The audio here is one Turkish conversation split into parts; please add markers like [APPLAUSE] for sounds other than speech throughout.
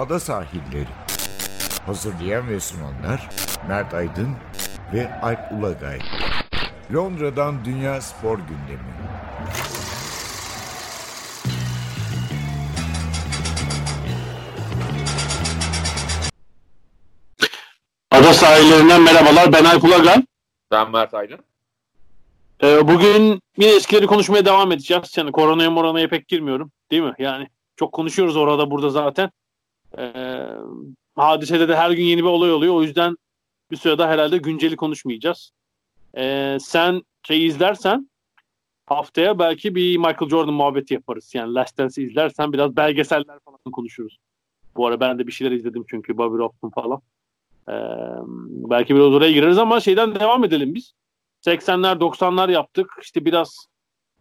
ada sahilleri. Hazırlayan ve sunanlar Mert Aydın ve Alp Ulagay. Londra'dan Dünya Spor Gündemi. Ada sahillerinden merhabalar. Ben Alp Ulagan. Ben Mert Aydın. Ee, bugün yine eskileri konuşmaya devam edeceğiz. Yani koronaya moronaya pek girmiyorum. Değil mi? Yani çok konuşuyoruz orada burada zaten. Ee, hadisede de her gün yeni bir olay oluyor. O yüzden bir sürede herhalde günceli konuşmayacağız. Ee, sen şey izlersen haftaya belki bir Michael Jordan muhabbeti yaparız. Yani Last Dance'i izlersen biraz belgeseller falan konuşuruz. Bu ara ben de bir şeyler izledim çünkü Bobby Robson falan. Ee, belki biraz oraya gireriz ama şeyden devam edelim biz. 80'ler 90'lar yaptık. İşte biraz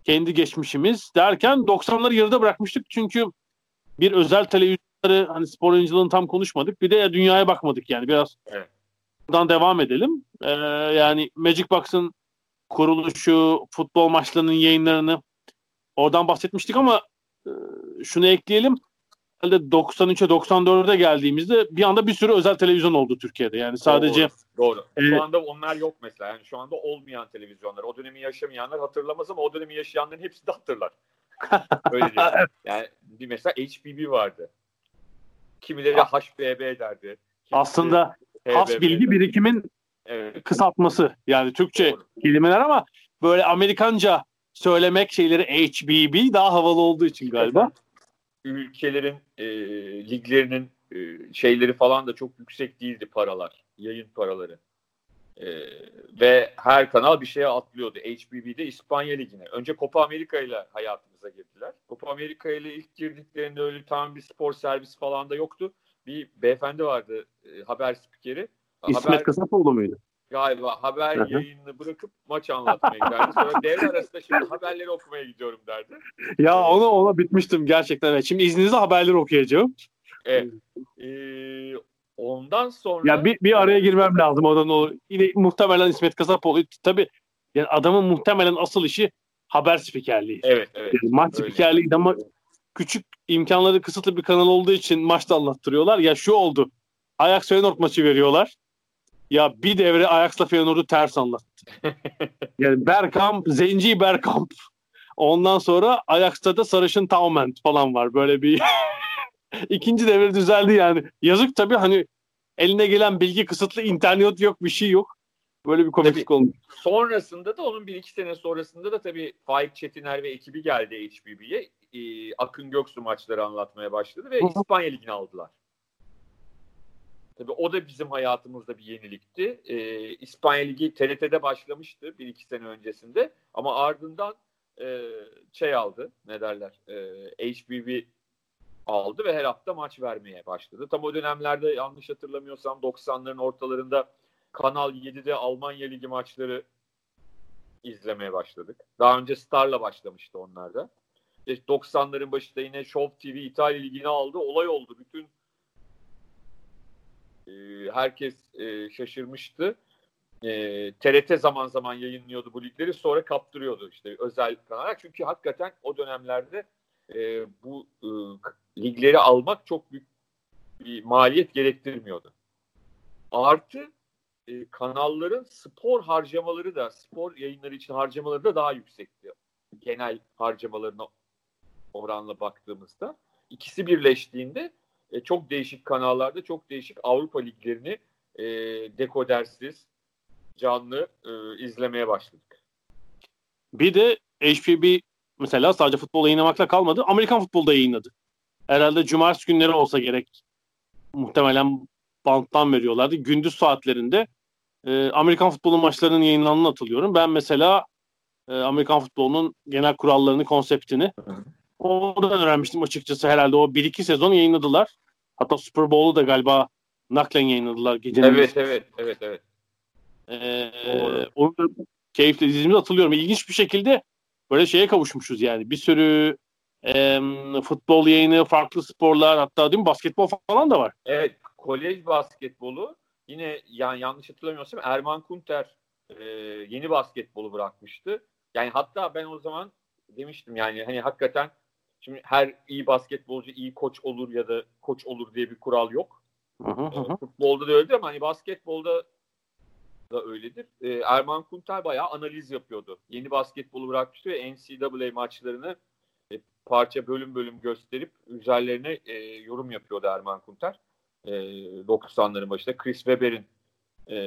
kendi geçmişimiz derken 90'ları yarıda bırakmıştık. Çünkü bir özel televizyonları hani spor oyunculuğunu tam konuşmadık. Bir de dünyaya bakmadık yani biraz. Evet. Buradan devam edelim. Ee, yani Magic Box'ın kuruluşu, futbol maçlarının yayınlarını oradan bahsetmiştik ama e, şunu ekleyelim. Herhalde 93'e 94'e geldiğimizde bir anda bir sürü özel televizyon oldu Türkiye'de. Yani sadece Doğru. doğru. Evet. Şu anda onlar yok mesela. Yani şu anda olmayan televizyonlar. O dönemi yaşamayanlar hatırlamaz ama o dönemi yaşayanların hepsi de hatırlar. [LAUGHS] Öyle diyeyim. Yani bir mesela HBB vardı. Kimileri HBB derdi. Aslında has bilgi birikimin Evet. kısaltması. Yani Türkçe Doğru. kelimeler ama böyle Amerikanca söylemek şeyleri HBB daha havalı olduğu için galiba. Ülkelerin e, liglerinin e, şeyleri falan da çok yüksek değildi paralar. Yayın paraları. E, ve her kanal bir şeye atlıyordu. HBB'de İspanya Ligi'ne. Önce Copa Amerika ile hayatımıza girdiler. Copa Amerika ile ilk girdiklerinde öyle tam bir spor servis falan da yoktu. Bir beyefendi vardı e, haber spikeri. İsmet Haber, Kasapoğlu muydu? galiba haber Hı hı. yayınını bırakıp maç anlatmaya giderdi. Sonra [LAUGHS] devre arasında şimdi haberleri okumaya gidiyorum derdi. Ya ona ona bitmiştim gerçekten. Şimdi izninizle haberleri okuyacağım. Evet. Ee, ondan sonra Ya bir, bir araya girmem lazım o da ne olur. Yine muhtemelen İsmet Kasapoğlu. Tabii yani adamın muhtemelen asıl işi haber spikerliği. Evet, evet. Yani maç Öyle. spikerliği ama küçük imkanları kısıtlı bir kanal olduğu için maçta anlattırıyorlar. Ya şu oldu. Ajax Feyenoord maçı veriyorlar. Ya bir devre Ajax'la Feyenoord'u ters anlattı. [LAUGHS] yani Bergkamp, Zenci Bergkamp. Ondan sonra Ajax'ta da Sarışın Taument falan var. Böyle bir [LAUGHS] ikinci devre düzeldi yani. Yazık tabii hani eline gelen bilgi kısıtlı internet yok bir şey yok. Böyle bir komiklik olmuş. Sonrasında da onun bir iki sene sonrasında da tabii Faik Çetiner ve ekibi geldi HBB'ye. Ee, Akın Göksu maçları anlatmaya başladı ve. İspanya Ligi'ni aldılar. Tabii o da bizim hayatımızda bir yenilikti. Ee, İspanya Ligi TRT'de başlamıştı bir iki sene öncesinde. Ama ardından e, şey aldı, ne derler, e, HBB aldı ve her hafta maç vermeye başladı. Tam o dönemlerde yanlış hatırlamıyorsam 90'ların ortalarında Kanal 7'de Almanya Ligi maçları izlemeye başladık. Daha önce Star'la başlamıştı onlar da. İşte 90'ların başında yine Show TV İtalya Ligi'ni aldı. Olay oldu. Bütün e, herkes e, şaşırmıştı. E, TRT zaman zaman yayınlıyordu bu ligleri. Sonra kaptırıyordu işte özel kanallar. Çünkü hakikaten o dönemlerde e, bu e, ligleri almak çok büyük bir maliyet gerektirmiyordu. Artı e, kanalların spor harcamaları da spor yayınları için harcamaları da daha yüksekti. Genel harcamalarına oranla baktığımızda. ikisi birleştiğinde e, çok değişik kanallarda çok değişik Avrupa liglerini e, dekodersiz canlı e, izlemeye başladık. Bir de HPB mesela sadece futbol yayınlamakla kalmadı. Amerikan futbolu da yayınladı. Herhalde cumartesi günleri olsa gerek. Muhtemelen banttan veriyorlardı. Gündüz saatlerinde e, Amerikan futbolu maçlarının yayınlandığını hatırlıyorum. Ben mesela e, Amerikan futbolunun genel kurallarını, konseptini oradan öğrenmiştim açıkçası. Herhalde o 1-2 sezon yayınladılar. Hatta Super Bowl'u da galiba naklen yayınladılar. Gecenin Evet evet evet evet. ee, Doğru. onu da keyifle izlediğimizi hatırlıyorum. İlginç bir şekilde böyle şeye kavuşmuşuz yani. Bir sürü em, futbol yayını, farklı sporlar hatta değil mi basketbol falan da var. Evet, kolej basketbolu yine yani yanlış hatırlamıyorsam Erman Kunter e, yeni basketbolu bırakmıştı. Yani hatta ben o zaman demiştim yani hani hakikaten Şimdi her iyi basketbolcu iyi koç olur ya da koç olur diye bir kural yok. Hı hı hı. Futbolda da öyledir ama hani basketbolda da öyledir. Ee, Erman Kunter bayağı analiz yapıyordu. Yeni basketbolu bırakmıştı ve NCAA maçlarını e, parça bölüm bölüm gösterip üzerlerine e, yorum yapıyordu Erman Kunter. E, 90'ların başında Chris Webber'in e,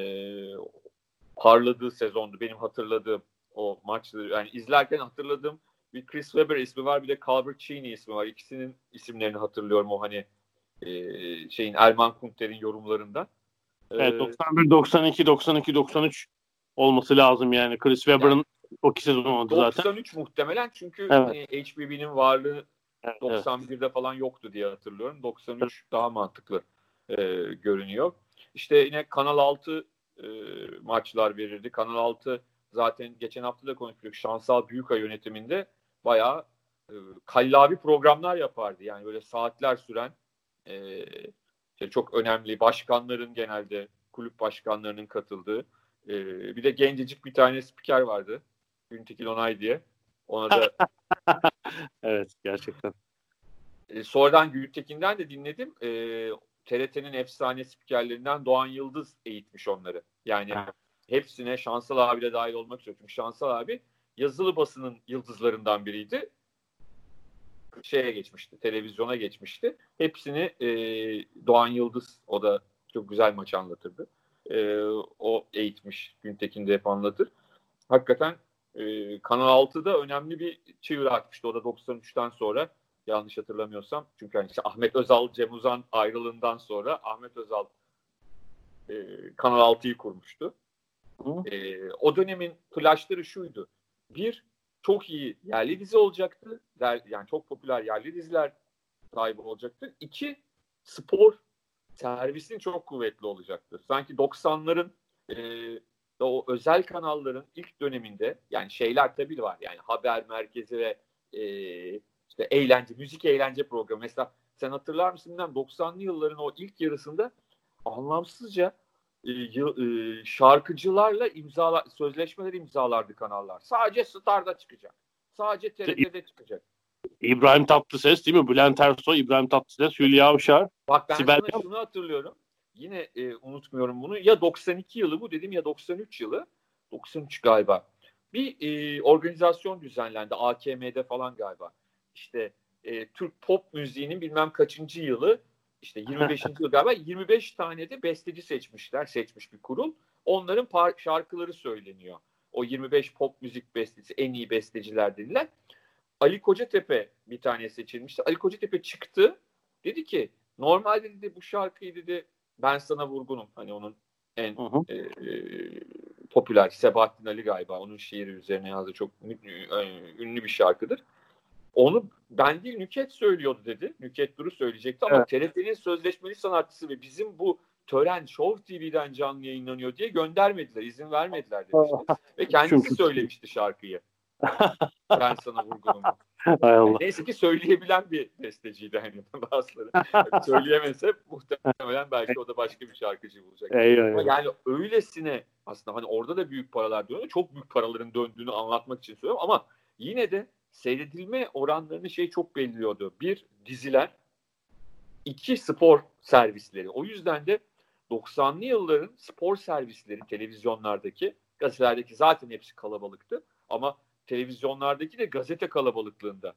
parladığı sezondu. Benim hatırladığım o maçları. Yani izlerken hatırladığım bir Chris Webber ismi var bir de Calvert Cheney ismi var. İkisinin isimlerini hatırlıyorum o hani e, şeyin Erman Kunter'in yorumlarından. Evet 91, 92, 92, 93 olması lazım yani. Chris Webber'ın yani, o iki sezon oldu zaten. 93 muhtemelen çünkü Evet. hani HBB'nin varlığı Evet, evet. 91'de falan yoktu diye hatırlıyorum. 93 daha mantıklı e, görünüyor. İşte yine Kanal 6 e, maçlar verirdi. Kanal 6 zaten geçen hafta da konuştuk. Şansal Büyükay yönetiminde bayağı e, kallavi programlar yapardı. Yani böyle saatler süren e, işte çok önemli başkanların genelde kulüp başkanlarının katıldığı e, bir de gencecik bir tane spiker vardı. Güntekin Onay diye. Ona da [LAUGHS] Evet gerçekten. E, sonradan Gültekin'den de dinledim. E, TRT'nin efsane spikerlerinden Doğan Yıldız eğitmiş onları. Yani hepsine Şansal abi de dahil olmak üzere. Çünkü Şansal abi yazılı basının yıldızlarından biriydi. Şeye geçmişti, televizyona geçmişti. Hepsini e, Doğan Yıldız, o da çok güzel maç anlatırdı. E, o eğitmiş, Güntekin de hep anlatır. Hakikaten e, Kanal 6'da önemli bir çığır atmıştı. O da 93'ten sonra yanlış hatırlamıyorsam. Çünkü hani işte Ahmet Özal, Cem Uzan ayrılığından sonra Ahmet Özal e, Kanal 6'yı kurmuştu. Hı. E, o dönemin flashları şuydu. Bir, çok iyi yerli dizi olacaktı. Yani çok popüler yerli diziler sahibi olacaktı. İki, spor servisin çok kuvvetli olacaktı. Sanki 90'ların e, o özel kanalların ilk döneminde yani şeyler tabii var. Yani haber merkezi ve e, işte eğlence, müzik eğlence programı. Mesela sen hatırlar mısın bilmem 90'lı yılların o ilk yarısında anlamsızca şarkıcılarla imzala sözleşmeler imzalardı kanallar. Sadece Star'da çıkacak. Sadece TRT'de çıkacak. İbrahim Tatlıses değil mi? Bülent Ersoy, İbrahim Tatlıses, Hülya Avşar. Bak ben Sibel sana şunu hatırlıyorum. Yine e, unutmuyorum bunu. Ya 92 yılı bu dedim ya 93 yılı. 93 galiba. Bir e, organizasyon düzenlendi. AKM'de falan galiba. İşte e, Türk pop müziğinin bilmem kaçıncı yılı. İşte [LAUGHS] 25. yıl galiba. 25 tane de besteci seçmişler. Seçmiş bir kurul. Onların par- şarkıları söyleniyor. O 25 pop müzik bestesi en iyi besteciler dediler. Ali Kocatepe bir tane seçilmişti. Ali Kocatepe çıktı. Dedi ki normalde dedi bu şarkıyı dedi ben sana vurgunum. Hani onun en Hı hı. e, e, popüler Sebahattin Ali galiba onun şiiri üzerine yazdığı çok ünlü, e, ünlü bir şarkıdır. Onu ben değil Nüket söylüyordu dedi. Nüket Duru söyleyecekti ama TRT'nin sözleşmeli sanatçısı ve bizim bu tören Show TV'den canlı yayınlanıyor diye göndermediler, izin vermediler demişti. ve kendisi Çok- söylemişti şarkıyı. [LAUGHS] ben sana. Hay Allah. Neyse ki söyleyebilen bir besteciydi hani [LAUGHS] bazıları. Söyleyemese muhtemelen belki o da başka bir şarkıcı bulacak. Eyvah, Ama yani öylesine aslında hani orada da büyük paralar dönüyor. Çok büyük paraların döndüğünü anlatmak için söylüyorum ama yine de seyredilme oranlarını şey çok belirliyordu. Bir diziler, iki spor servisleri. O yüzden de 90'lı yılların spor servisleri televizyonlardaki, gazetelerdeki zaten hepsi kalabalıktı ama televizyonlardaki de gazete kalabalıklığında.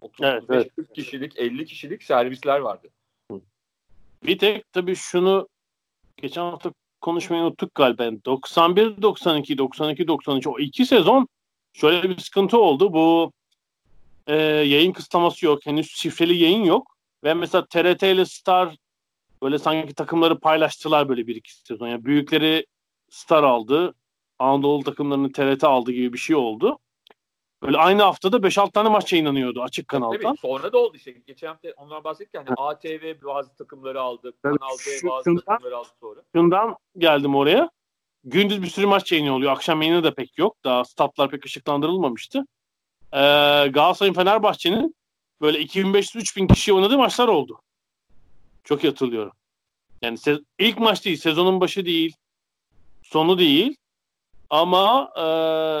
30 Evet, evet. 40 kişilik, 50 kişilik servisler vardı. Bir tek tabii şunu geçen hafta konuşmayı unuttuk galiba. Yani 91, 92, 92, 93 o iki sezon şöyle bir sıkıntı oldu. Bu e, yayın kısıtlaması yok. Henüz şifreli yayın yok. Ve mesela TRT ile Star böyle sanki takımları paylaştılar böyle bir iki sezon. Yani büyükleri Star aldı. Anadolu takımlarını TRT aldı gibi bir şey oldu. Böyle aynı haftada 5-6 tane maç yayınlanıyordu açık kanaldan. Tabii sonra da oldu işte. Geçen hafta ondan bahsettik yani ATV bazı takımları aldı. Kanal D bazı şundan- takımları aldı sonra. Şundan geldim oraya. Gündüz bir sürü maç yayını oluyor. Akşam yayını da pek yok. Daha statlar pek ışıklandırılmamıştı. Ee, Galatasaray'ın Fenerbahçe'nin böyle 2500-3000 kişi oynadığı maçlar oldu. Çok iyi hatırlıyorum. Yani se- ilk maç değil, sezonun başı değil, sonu değil. Ama e,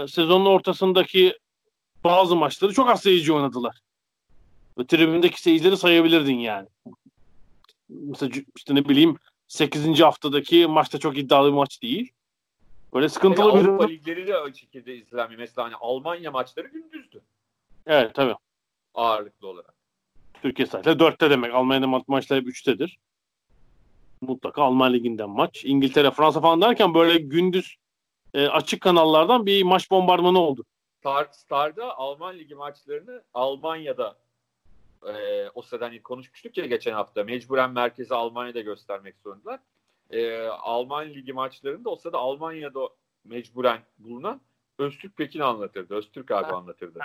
sezonun ortasındaki bazı maçları çok az seyirci oynadılar. Ve tribündeki seyircileri sayabilirdin yani. Mesela işte ne bileyim 8. haftadaki maçta çok iddialı bir maç değil. Böyle sıkıntılı yani bir Avrupa ligleri de o şekilde izlenmiyor. Mesela hani Almanya maçları gündüzdü. Evet tabii. Ağırlıklı olarak. Türkiye saatiyle 4'te demek. Almanya'da ma- maçlar hep 3'tedir. Mutlaka Alman liginden maç. İngiltere, Fransa falan derken böyle gündüz e, açık kanallardan bir maç bombardımanı oldu. Star, Star'da Alman ligi maçlarını Almanya'da e, o sırada hani konuşmuştuk ya geçen hafta mecburen merkezi Almanya'da göstermek zorundalar. E, Alman ligi maçlarında o sırada Almanya'da mecburen bulunan Öztürk Pekin anlatırdı. Öztürk abi anlatırdı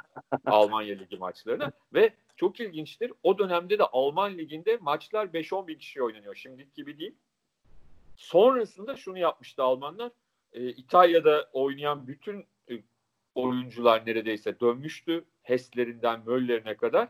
Almanya ligi maçlarını [LAUGHS] ve çok ilginçtir. O dönemde de Alman liginde maçlar 5-10 bin kişi oynanıyor. Şimdiki gibi değil. Sonrasında şunu yapmıştı Almanlar. E, İtalya'da oynayan bütün e, oyuncular neredeyse dönmüştü. HES'lerinden Möller'ine kadar.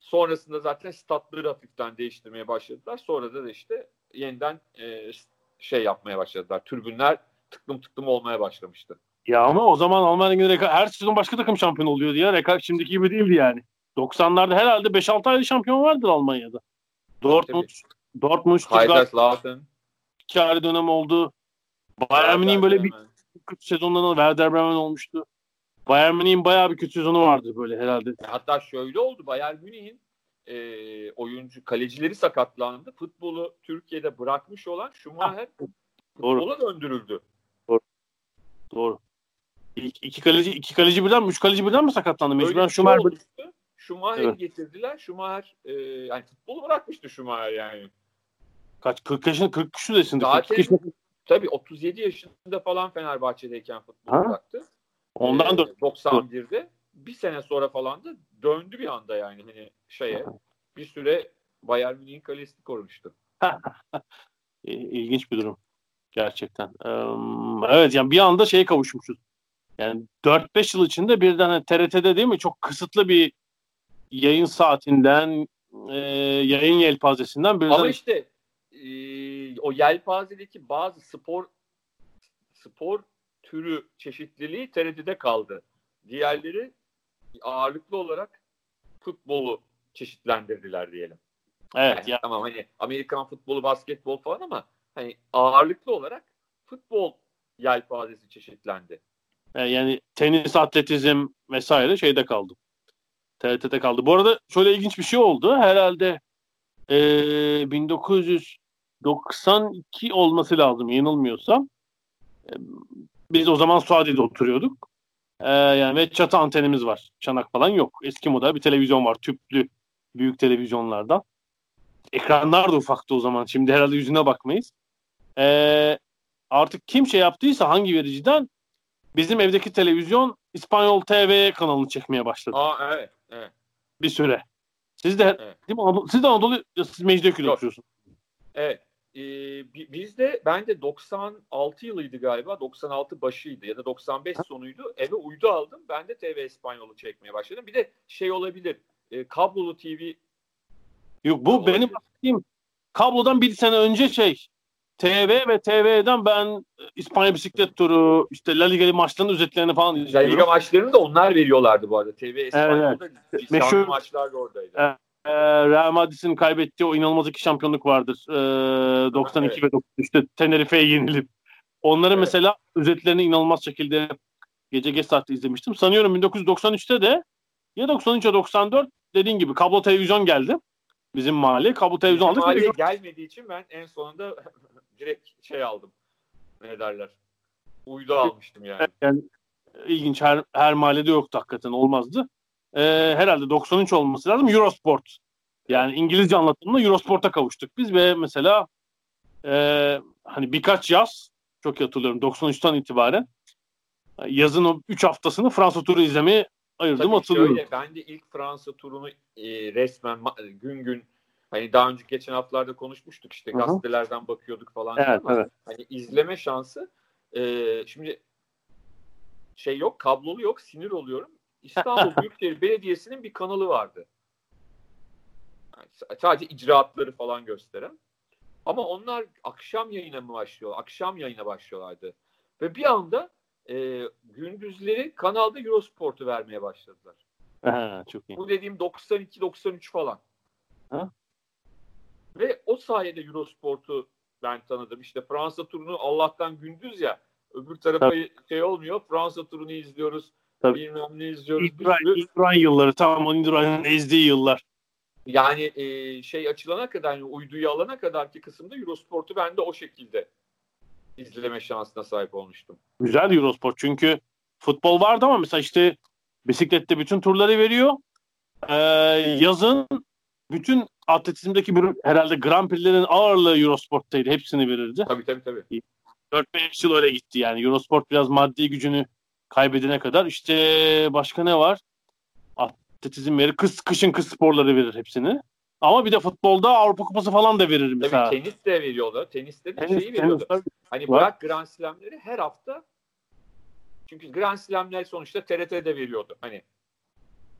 Sonrasında zaten statları hafiften değiştirmeye başladılar. Sonra da işte yeniden e, şey yapmaya başladılar. Türbünler tıklım tıklım olmaya başlamıştı. Ya ama o zaman Alman Ligi'nde reka- her sezon başka takım şampiyon oluyordu ya. Rekabet şimdiki gibi değildi yani. 90'larda herhalde 5-6 ayda şampiyon vardır Almanya'da. Dortmund, Dortmund, Stuttgart ayrı dönem oldu. Bayern Münih'in böyle bir kötü sezonlarında Werder Bremen olmuştu. Bayern Münih'in bayağı bir kötü sezonu vardı böyle herhalde. Hatta şöyle oldu. Bayern Münih'in e, oyuncu kalecileri sakatlandı. Futbolu Türkiye'de bırakmış olan Schumacher futbola döndürüldü. Doğru. İki, iki kaleci iki kaleci birden mi? Üç kaleci birden mi sakatlandı? Mecburen şey Schumacher olmuştu. Schumacher'i Evet. getirdiler. Schumacher e, yani futbolu bırakmıştı Schumacher yani. kaç 40 yaşında 40 küsürdesinde. Zaten- 42 yaşında. Tabii 37 yaşında falan Fenerbahçe'deyken futbolu Ha. bıraktı. Ondan Ee, da 91'de bir sene sonra falan da döndü bir anda yani hani şeye bir süre Bayern Münih'in kalesini korumuştu. [LAUGHS] ilginç bir durum. Gerçekten. Eee, evet yani bir anda şeye kavuşmuşuz. Yani 4-5 yıl içinde birden hani TRT'de değil mi çok kısıtlı bir yayın saatinden e, yayın yelpazesinden birden Ama işte e, o yelpazedeki bazı spor spor türü çeşitliliği TRT'de kaldı. Diğerleri ağırlıklı olarak futbolu çeşitlendirdiler diyelim. evet Yani ya Tamam hani Amerikan futbolu, basketbol falan ama hani ağırlıklı olarak futbol yelpazesi çeşitlendi. e, yani tenis, atletizm vesaire şeyde kaldı. TRT'de kaldı. Bu arada şöyle ilginç bir şey oldu. Herhalde e, 1992 olması lazım yanılmıyorsam. E, biz o zaman Suadi'de oturuyorduk. E, yani ve çatı antenimiz var. Çanak falan yok. Eski model bir televizyon var. Tüplü büyük televizyonlardan. Ekranlar da ufaktı o zaman. Şimdi herhalde yüzüne bakmayız. E, artık kim şey yaptıysa hangi vericiden bizim evdeki televizyon İspanyol TV kanalını çekmeye başladı Aa evet. evet. bir süre. Siz de Evet. değil mi? Siz de Anadolu siz Mecidiyeköy'de oturuyorsunuz. Evet. Ee, bi- bizde ben de 96 yılıydı galiba. 96 başıydı ya da 95 sonuydu. Eve uydu aldım. Ben de TV İspanyolu çekmeye başladım. Bir de şey olabilir. E, kablolu TV Yok bu Olabilir. benim bahsettiğim kablodan bir sene önce şey TV ve TV'den ben e, İspanya bisiklet turu işte La Liga maçlarının özetlerini falan La izliyorum. Liga maçlarını da onlar veriyorlardı bu arada. TV İspanyol'da lisanslı Meşhur- maçlar da oradaydı. Evet. Ee, Real Madrid'in kaybettiği o inanılmaz iki şampiyonluk vardır. Ee, 92 ve 93'te Tenerife'ye yenilip. Onların Evet. mesela özetlerini inanılmaz şekilde gece geç saatte izlemiştim. Sanıyorum 1993'te de ya 93 ya 94 dediğin gibi kablo televizyon geldi. Bizim mahalleye kablo televizyon aldık. Televizyon- gelmediği için ben en sonunda [LAUGHS] direkt şey aldım. Ne derler? Uydu almıştım yani. Yani ilginç her, her mahallede yoktu hakikaten olmazdı. Ee, herhalde 93 olması lazım. Eurosport. Yani İngilizce anlatımında Eurosport'a kavuştuk biz ve mesela e, hani birkaç yaz çok iyi hatırlıyorum 93'ten itibaren yazın o 3 haftasını Fransa turu izlemeye ayırdım Tabii hatırlıyorum. şöyle ben de ilk Fransa turunu e, resmen gün gün hani daha önce geçen haftalarda konuşmuştuk işte Hı hı. gazetelerden bakıyorduk falan Evet, ama evet. hani izleme şansı e, şimdi şey yok kablolu yok sinir oluyorum. İstanbul [LAUGHS] Büyükşehir Belediyesi'nin bir kanalı vardı. Yani sadece icraatları falan gösteren. Ama onlar akşam yayına mı başlıyor? Akşam yayına başlıyorlardı. Ve bir anda e, gündüzleri kanalda Eurosport'u vermeye başladılar. Ha, çok iyi. Bu dediğim 92-93 falan. Ha? Ve o sayede Eurosport'u ben tanıdım. İşte Fransa turunu Allah'tan gündüz ya. Öbür tarafa Tabii. şey olmuyor. Fransa turunu izliyoruz. Tabii. Bilmem ne izliyoruz. Sürü- İlduran yılları tamam İlduran'ın ezdiği yıllar. Yani e, şey açılana kadar, yani uyduyu alana kadar ki kısımda Eurosport'u ben de o şekilde izleme şansına sahip olmuştum. Güzel Eurosport çünkü futbol vardı ama mesela işte bisiklette bütün turları veriyor. Ee, yazın bütün atletizmdeki bir, herhalde Grand Prix'lerin ağırlığı Eurosport'taydı. Hepsini verirdi. Tabii tabii tabii. 4-5 yıl öyle gitti yani. Eurosport biraz maddi gücünü kaybedene kadar. İşte başka ne var? Atletizm verir. Kış, kışın kış sporları verir hepsini. Ama bir de futbolda Avrupa Kupası falan da verir mesela. Tabii tenis de veriyorlar. Teniste de Tenis- şeyi veriyordu. tenis. Hani Var. bırak Grand Slam'leri her hafta çünkü Grand Slam'ler sonuçta TRT'de veriyordu. Hani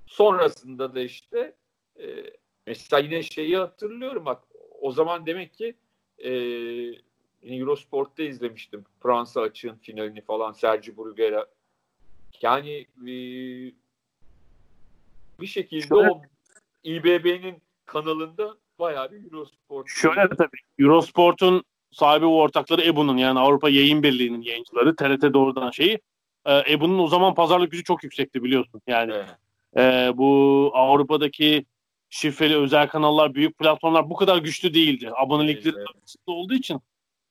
sonrasında da işte e, mesela yine şeyi hatırlıyorum bak o zaman demek ki e, Eurosport'ta izlemiştim Fransa açığın finalini falan Sergi Bruguera. Yani e, bir şekilde Şöyle- o İBB'nin kanalında bayağı bir Eurosport. Şöyle tabii. Eurosport'un sahibi ve ortakları EBU'nun yani Avrupa Yayın Birliği'nin yayıncıları TRT doğrudan şeyi. E, EBU'nun o zaman pazarlık gücü çok yüksekti biliyorsun. Yani Evet. e, bu Avrupa'daki şifreli özel kanallar, büyük platformlar bu kadar güçlü değildi. Abonelikleri Evet. olduğu için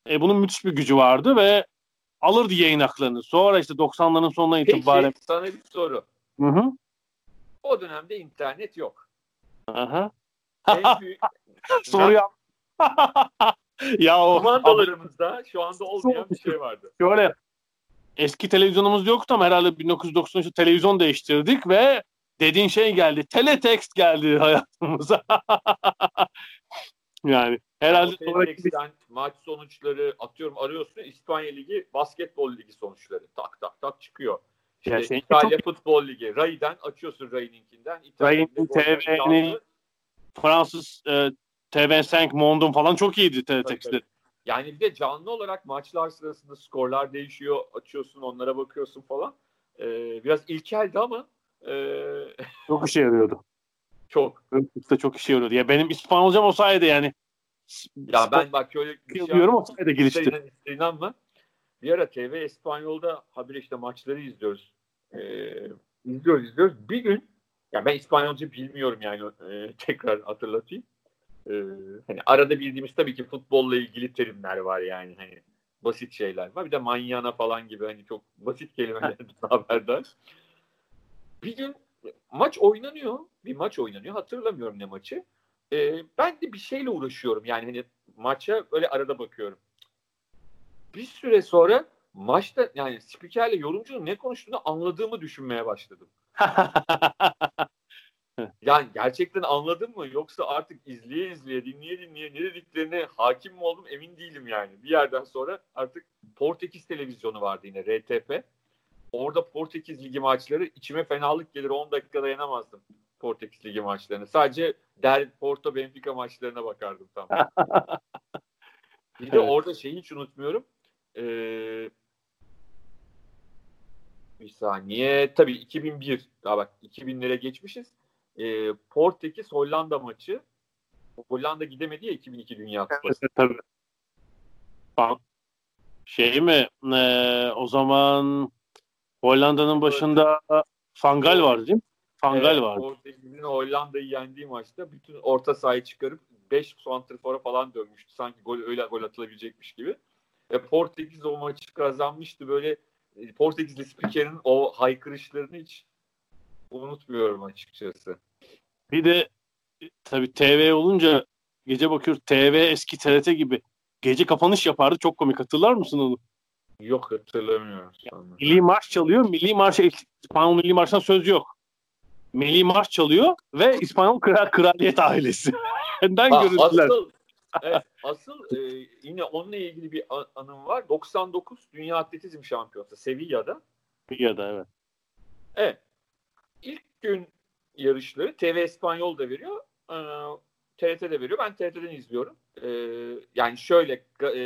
e, bunun müthiş bir gücü vardı ve alırdı yayın haklarını. Sonra işte 90'ların sonuna Peki itibaren. sana bir soru. Hı hı. O dönemde internet yok. Aha. En [LAUGHS] büyük Soruyu [LAUGHS] ya o kumandalarımızda şu anda olmayan bir şey vardı. [LAUGHS] şöyle eski televizyonumuz yoktu ama herhalde 1993'te televizyon değiştirdik ve dediğin şey geldi. Teletext geldi hayatımıza. Yani herhalde O sonraki maç sonuçları atıyorum arıyorsun İspanya Ligi, Basketbol Ligi sonuçları tak tak tak çıkıyor. İşte Ya İtalya Futbol Ligi. Ray'den açıyorsun Ray'ninkinden. Ligi TV'nin. Fransız e, TV5 Mond'un falan çok iyiydi tabii. Yani bir de canlı olarak maçlar sırasında skorlar değişiyor. Açıyorsun onlara bakıyorsun falan. Ee, biraz ilkeldi ama e, Çok işe yarıyordu. Çok. Teletext'te çok işe yarıyordu. Ya benim İspanyolcam o sayede yani. Ya ben bak şöyle bir şey diyorum o sayede gelişti. İnanma. Bir ara TV İspanyol'da habire işte maçları izliyoruz. Ee, izliyoruz izliyoruz. Bir gün ya ben İspanyolca bilmiyorum yani e, [LAUGHS] tekrar hatırlatayım. Ee, hani arada bildiğimiz tabii ki futbolla ilgili terimler var yani hani basit şeyler var. Bir de manyana falan gibi hani çok basit kelimelerden [LAUGHS] haberdar. Bir gün maç oynanıyor. Bir maç oynanıyor. Hatırlamıyorum ne maçı. Ee, ben de bir şeyle uğraşıyorum. Yani hani maça öyle arada bakıyorum. Bir süre sonra maçta yani spikerle yorumcunun ne konuştuğunu anladığımı düşünmeye başladım. [LAUGHS] Yani gerçekten anladım mı yoksa artık izleye izleye dinleye dinleye ne dediklerine hakim mi oldum emin değilim yani. Bir yerden sonra artık Portekiz televizyonu vardı yine RTP. Orada Portekiz Ligi maçları içime fenalık gelir 10 dakika dayanamazdım Portekiz Ligi maçlarını. Sadece Der Porto Benfica maçlarına bakardım tam. [LAUGHS] Bir de Evet. orada şeyi hiç unutmuyorum. Ee, bir saniye. Tabii 2001. Daha bak 2000'lere geçmişiz. Ee, Portekiz Hollanda maçı. Hollanda gidemedi ya 2002 Dünya Kupası. Tabii. Şey mi? e, o zaman Hollanda'nın başında Fangal vardı değil mi? Fangal Evet, vardı. Portekiz'in Hollanda'yı yendiği maçta bütün orta sahayı çıkarıp 5 santrfora falan dönmüştü. Sanki gol öyle gol atılabilecekmiş gibi. Ve Portekiz o maçı kazanmıştı. Böyle e, Portekizli spikerin o haykırışlarını hiç unutmuyorum açıkçası. Bir de e, tabii TV olunca gece bakıyoruz TV eski TRT gibi gece kapanış yapardı. Çok komik hatırlar mısın onu? Yok hatırlamıyorum. Milli Marş çalıyor. Milli Marş İspanyol Milli Marş'tan söz yok. Milli Marş çalıyor ve İspanyol Kral Kraliyet ailesi. [LAUGHS] Benden Ha, görüntüler. asıl, evet, asıl e, yine onunla ilgili bir anım var. 99 Dünya Atletizm Şampiyonası Sevilla'da. Ya da evet. Evet. İlk gün yarışları TV İspanyol da veriyor. Ee, TRT de veriyor. Ben TRT'den izliyorum. Ee, yani şöyle e,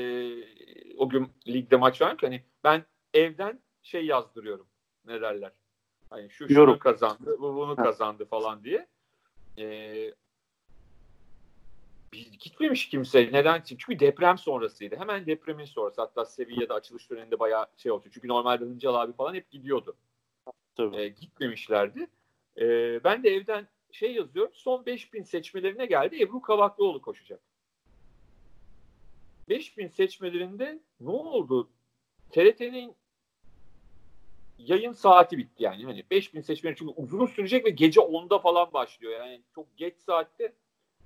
o gün ligde maç var ki hani ben evden şey yazdırıyorum. Ne derler? Hani şu şunu Yorum. kazandı, bu bunu Ha. kazandı falan diye. Ee, gitmemiş kimse. Neden? Çünkü deprem sonrasıydı. Hemen depremin sonrası. Hatta Sevilla'da açılış töreninde bayağı şey oldu. Çünkü normalde Hıncal abi falan hep gidiyordu. Tabii. Ee, gitmemişlerdi. Ee, ben de evden şey yazıyorum. Son 5000 seçmelerine geldi. Ebru Kavaklıoğlu koşacak. 5000 seçmelerinde ne oldu? TRT'nin yayın saati bitti yani. Hani 5000 seçmeni çünkü uzun sürecek ve gece 10'da falan başlıyor. Yani çok geç saatte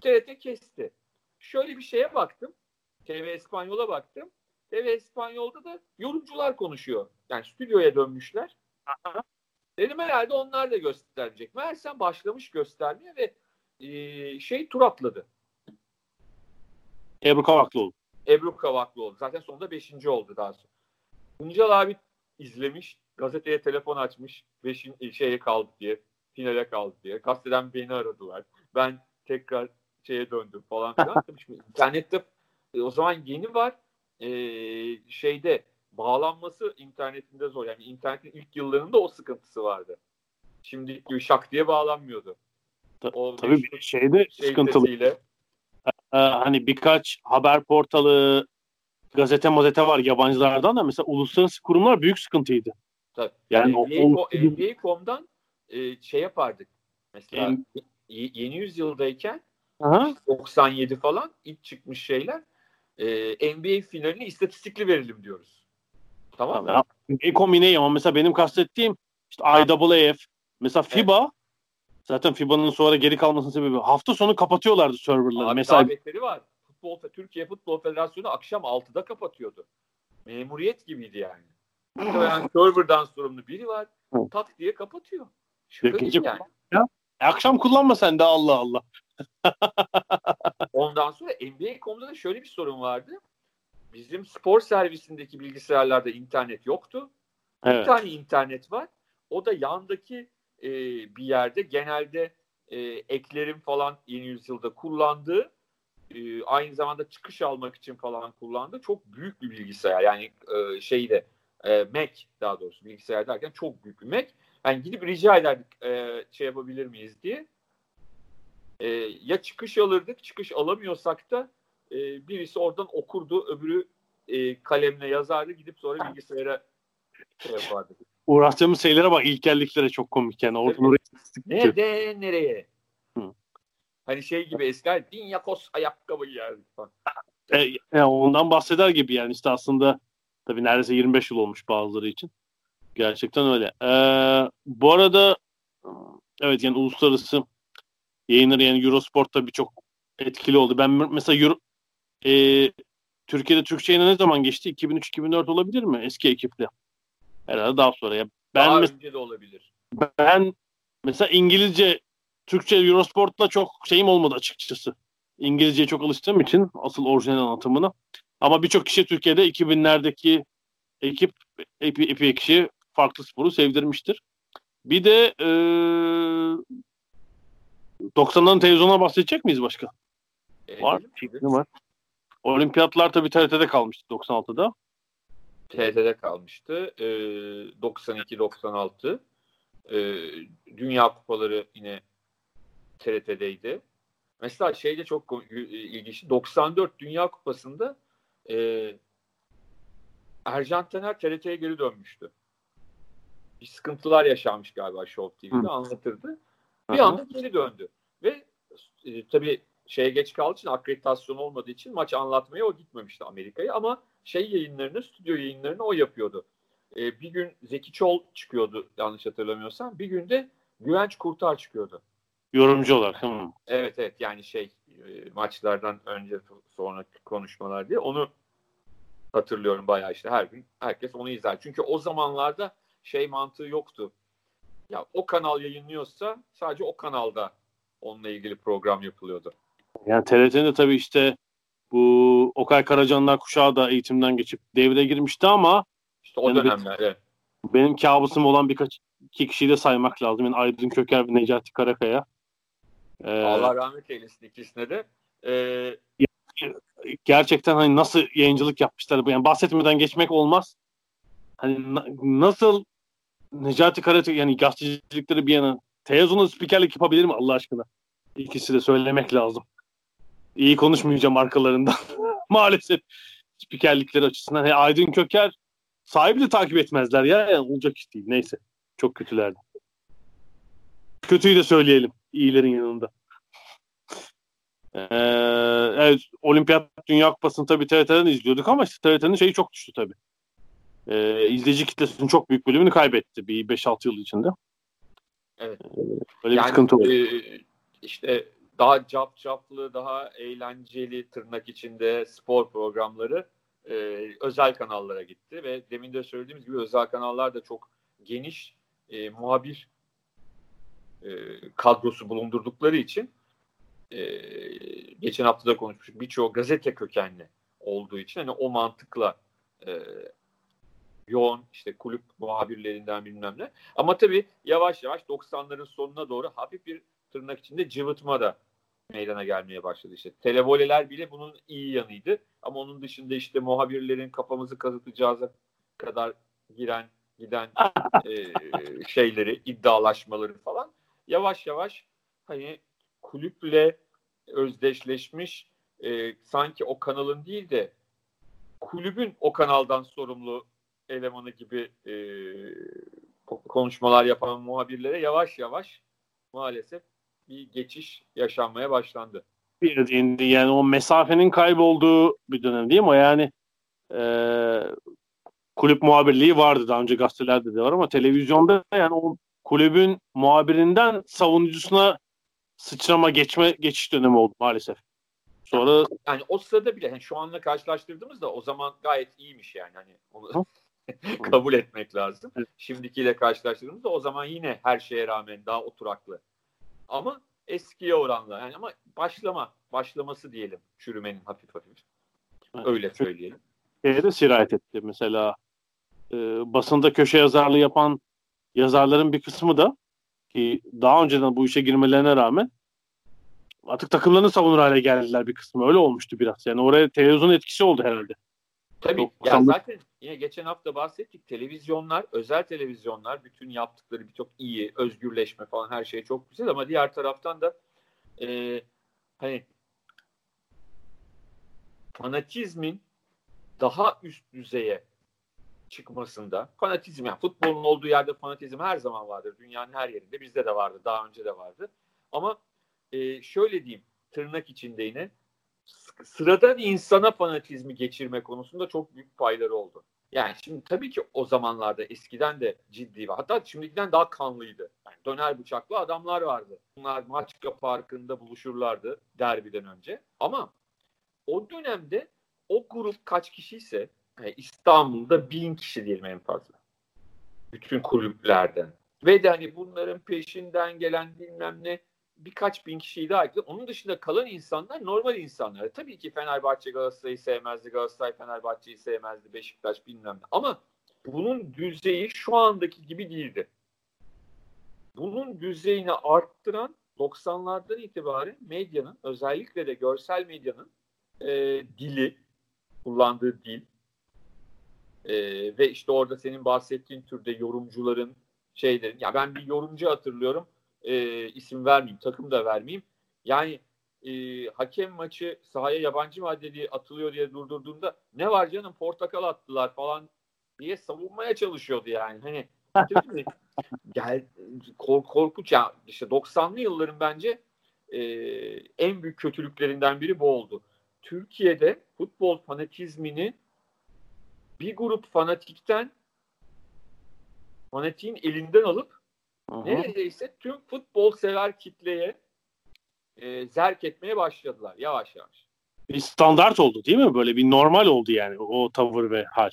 TRT kesti. Şöyle bir şeye baktım. TV Espanyol'a baktım. TV Espanyol'da da yorumcular konuşuyor. Yani stüdyoya dönmüşler. Dedim herhalde onlar da gösterecek. Meğersem başlamış göstermeye ve e, şey tur atladı. Ebru Kavaklıoğlu. Ebru Kavaklıoğlu. Zaten sonunda 5. oldu daha sonra. Tuncal abi izlemiş. Gazeteye telefon açmış. Beşin şeye kaldı diye. Finale kaldı diye. Gazeteden beni aradılar. Ben tekrar şeye döndüm falan filan. Şimdi [LAUGHS] internette e, o zaman yeni var. E, şeyde bağlanması internetinde zor. Yani internetin ilk yıllarında o sıkıntısı vardı. Şimdi gibi şak diye bağlanmıyordu. O Tabii bir şeyde şey sıkıntılı. sesiyle. Ee, hani birkaç haber portalı, gazete mazete var yabancılardan da mesela uluslararası kurumlar büyük sıkıntıydı. Tabii. Yani Yani NBA.com'dan e, şey yapardık. Mesela En- yeni yüzyıldayken Aha. 97 falan ilk çıkmış şeyler e, NBA finalini istatistikli verelim diyoruz. Tamam mı? Tamam. NBA kombine ama mesela benim kastettiğim işte IAAF mesela FIBA zaten FIBA'nın sonra geri kalmasının sebebi hafta sonu kapatıyorlardı serverları. Abi mesela davetleri var. Futbol, Türkiye Futbol Federasyonu akşam 6'da kapatıyordu. Memuriyet gibiydi yani. Yani serverdan sorumlu biri var. Tak diye kapatıyor. Şaka gibi yani. E, akşam kullanma sen de Allah Allah. Ondan sonra NBA.com'da da şöyle bir sorun vardı. Bizim spor servisindeki bilgisayarlarda internet yoktu. Bir Evet. tane internet var. O da yandaki e, bir yerde genelde e, eklerin falan yeni yüzyılda kullandığı e, aynı zamanda çıkış almak için falan kullandığı çok büyük bir bilgisayar. Yani e, şeyde e, Mac daha doğrusu bilgisayar derken çok büyük bir Mac. Yani gidip rica ederdik e, şey yapabilir miyiz diye. E, ya çıkış alırdık, çıkış alamıyorsak da e, birisi oradan okurdu, öbürü e, kalemle yazardı, gidip sonra bilgisayara şey yapardık. Uğraştığımız şeylere bak ilkelliklere çok komik yani. Oradan oraya Nerede nereye? Hı. Hani şey gibi eski Dinyakos ayakkabı yerdik falan. E, yani ondan bahseder gibi yani işte aslında tabii neredeyse 25 yıl olmuş bazıları için. Gerçekten öyle. E, bu arada evet yani uluslararası yayınları yani Eurosport'ta birçok etkili oldu. Ben mesela Euro, e, Türkiye'de Türkçe yayına ne zaman geçti? 2003-2004 olabilir mi? Eski ekiple. Herhalde daha sonra. Ya ben Daha mes- önce de olabilir. ben mesela İngilizce Türkçe Eurosport'la çok şeyim olmadı açıkçası. İngilizceye çok alıştığım için asıl orijinal anlatımına. Ama birçok kişi Türkiye'de 2000'lerdeki ekip epi, epi kişi farklı sporu sevdirmiştir. Bir de e, 90'ların televizyona bahsedecek miyiz başka? E, Var. Fikri var. Olimpiyatlar tabii TRT'de kalmıştı 96'da. TRT'de kalmıştı. E, 92-96. E, Dünya Kupaları yine TRT'deydi. Mesela şeyde çok kom- ilginç. 94 Dünya Kupası'nda e, Ercan Taner TRT'ye geri dönmüştü. Bir sıkıntılar yaşanmış galiba Show TV'de Hı. anlatırdı. Bir Aha. anda geri döndü. Ve e, tabii şeye geç kaldığı için akreditasyon olmadığı için maç anlatmaya o gitmemişti Amerika'ya ama şey yayınlarını, stüdyo yayınlarını o yapıyordu. E, bir gün Zeki Çol çıkıyordu yanlış hatırlamıyorsam. Bir günde Güvenç Kurtar çıkıyordu. Yorumcu olarak. Hı. Evet evet yani şey e, maçlardan önce sonraki konuşmalar diye onu hatırlıyorum bayağı işte her gün herkes onu izler. Çünkü o zamanlarda şey mantığı yoktu. Ya o kanal yayınlıyorsa sadece o kanalda onunla ilgili program yapılıyordu. Yani TRT'nin de tabii işte bu Okay Karacanlar kuşağı da eğitimden geçip devre girmişti ama İşte o Yani dönemler evet. benim kabusum olan birkaç iki kişiyi de saymak lazım. Yani Aydın Köker ve Necati Karakaya. Ee, Allah rahmet eylesin ikisine de. Ee, gerçekten hani nasıl yayıncılık yapmışlar. Yani bahsetmeden geçmek olmaz. Hani na- nasıl Necati Karate yani gazetecilikleri bir yana Televizyonda spikerlik yapabilir mi Allah aşkına? İkisi de söylemek lazım. İyi konuşmayacağım arkalarından. [LAUGHS] Maalesef spikerlikleri açısından. He, Aydın Köker sahibi de takip etmezler ya. Yani olacak iş değil. Neyse. Çok kötülerdi. Kötüyü de söyleyelim. İyilerin yanında. Ee, evet, Olimpiyat Dünya Kupası'nı tabii TRT'den izliyorduk ama işte TRT'nin şeyi çok düştü tabii. Ee, izleyici kitlesinin çok büyük bölümünü kaybetti bir 5-6 yıl içinde. Evet. Böyle yani, bir sıkıntı oldu. E, işte daha cap caplı, daha eğlenceli tırnak içinde spor programları e, özel kanallara gitti ve demin de söylediğimiz gibi özel kanallar da çok geniş e, muhabir e, kadrosu bulundurdukları için e, geçen hafta da konuşmuştuk birçoğu gazete kökenli olduğu için hani o mantıkla e, yoğun işte kulüp muhabirlerinden bilmem ne. Ama tabii yavaş yavaş 90'ların sonuna doğru hafif bir tırnak içinde cıvıtma da meydana gelmeye başladı işte. Televoleler bile bunun iyi yanıydı. Ama onun dışında işte muhabirlerin kafamızı kazıtacağız kadar giren giden [LAUGHS] e, şeyleri, iddialaşmaları falan yavaş yavaş hani kulüple özdeşleşmiş e, sanki o kanalın değil de kulübün o kanaldan sorumlu elemanı gibi e, konuşmalar yapan muhabirlere yavaş yavaş maalesef bir geçiş yaşanmaya başlandı. Bir değindi yani o mesafenin kaybolduğu bir dönem değil mi? Yani e, kulüp muhabirliği vardı daha önce gazetelerde de var ama televizyonda yani o kulübün muhabirinden savunucusuna sıçrama geçme geçiş dönemi oldu maalesef. Sonra yani o sırada bile yani şu anla karşılaştırdığımızda o zaman gayet iyiymiş yani hani onu [LAUGHS] kabul etmek lazım. Şimdikiyle karşılaştırdığımızda o zaman yine her şeye rağmen daha oturaklı. Ama eskiye oranla yani ama başlama başlaması diyelim çürümenin hafif hafif. Öyle söyleyelim. Şeye de sirayet etti. Mesela e, basında köşe yazarlığı yapan yazarların bir kısmı da ki daha önceden bu işe girmelerine rağmen artık takımlarını savunur hale geldiler bir kısmı. Öyle olmuştu biraz. Yani oraya televizyon etkisi oldu herhalde. Tabii. Çok ya zaten yine geçen hafta bahsettik. Televizyonlar, özel televizyonlar bütün yaptıkları birçok iyi, özgürleşme falan her şey çok güzel ama diğer taraftan da e, hani fanatizmin daha üst düzeye çıkmasında fanatizm yani futbolun olduğu yerde fanatizm her zaman vardır. Dünyanın her yerinde bizde de vardı. Daha önce de vardı. Ama e, şöyle diyeyim tırnak içinde yine sıradan insana fanatizmi geçirme konusunda çok büyük payları oldu. Yani şimdi tabii ki o zamanlarda eskiden de ciddi var. Hatta şimdiden daha kanlıydı. Yani döner bıçaklı adamlar vardı. Bunlar maç parkında buluşurlardı derbiden önce. Ama o dönemde o grup kaç kişiyse yani İstanbul'da bin kişi diyelim en fazla. Bütün kulüplerden. Ve de hani bunların peşinden gelen bilmem ne birkaç bin kişiyi daha ekledim. Onun dışında kalan insanlar normal insanlar. Tabii ki Fenerbahçe Galatasaray'ı sevmezdi. Galatasaray Fenerbahçe'yi sevmezdi. Beşiktaş bilmem ne. Ama bunun düzeyi şu andaki gibi değildi. Bunun düzeyini arttıran 90'lardan itibaren medyanın özellikle de görsel medyanın e, dili, kullandığı dil e, ve işte orada senin bahsettiğin türde yorumcuların şeylerin ya ben bir yorumcu hatırlıyorum e, isim vermeyeyim, takım da vermeyeyim. Yani e, hakem maçı sahaya yabancı madde atılıyor diye durdurduğunda ne var canım portakal attılar falan diye savunmaya çalışıyordu yani. Hani [LAUGHS] gel kork, korkunç ya işte 90'lı yılların bence e, en büyük kötülüklerinden biri bu oldu. Türkiye'de futbol fanatizmini bir grup fanatikten fanatiğin elinden alıp Aha. neredeyse tüm futbol sever kitleye e, zerk etmeye başladılar yavaş yavaş. Bir standart oldu değil mi? Böyle bir normal oldu yani o tavır ve hal.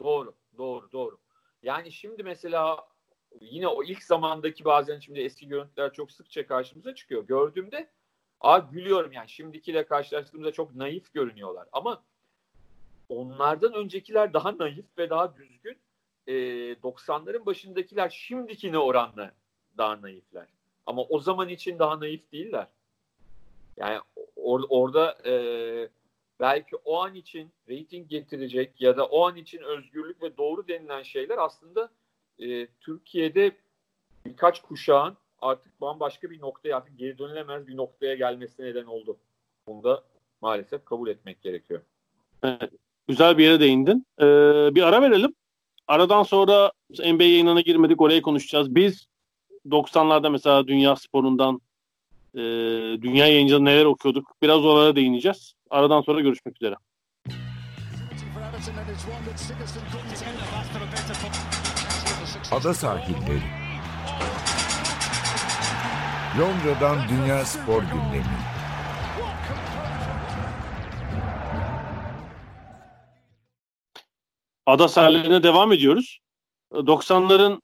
Doğru, doğru, doğru. Yani şimdi mesela yine o ilk zamandaki bazen şimdi eski görüntüler çok sıkça karşımıza çıkıyor. Gördüğümde a gülüyorum yani şimdikiyle karşılaştığımızda çok naif görünüyorlar ama onlardan öncekiler daha naif ve daha düzgün e, 90'ların başındakiler şimdikine oranla daha naifler. Ama o zaman için daha naif değiller. Yani or, orada e, belki o an için rating getirecek ya da o an için özgürlük ve doğru denilen şeyler aslında e, Türkiye'de birkaç kuşağın artık bambaşka bir noktaya artık geri dönülemez bir noktaya gelmesine neden oldu. Bunu da maalesef kabul etmek gerekiyor. Evet, güzel bir yere değindin. Ee, bir ara verelim. Aradan sonra NBA yayınına girmedik oraya konuşacağız. Biz 90'larda mesela dünya sporundan e, dünya yayıncıları neler okuyorduk biraz oralara değineceğiz. Aradan sonra görüşmek üzere. Ada sahilleri. Londra'dan Dünya Spor Gündemi. Ada sahillerine devam ediyoruz. 90'ların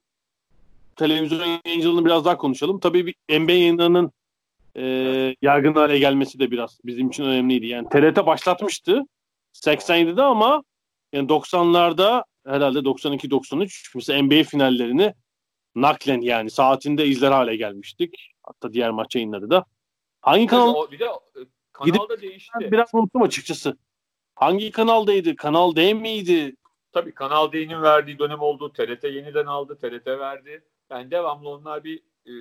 televizyon yayıncılığını biraz daha konuşalım. Tabii bir NBA yayınlarının e, yaygın hale gelmesi de biraz bizim için önemliydi. Yani TRT başlatmıştı 87'de ama yani 90'larda herhalde 92-93 mesela NBA finallerini naklen yani saatinde izler hale gelmiştik. Hatta diğer maç yayınları da. Hangi kanal? O, bir de e, kanalda değişti. Biraz unuttum açıkçası. Hangi kanaldaydı? Kanal D miydi? Tabii Kanal D'nin verdiği dönem oldu. TRT yeniden aldı. TRT verdi. Yani devamlı onlar bir e,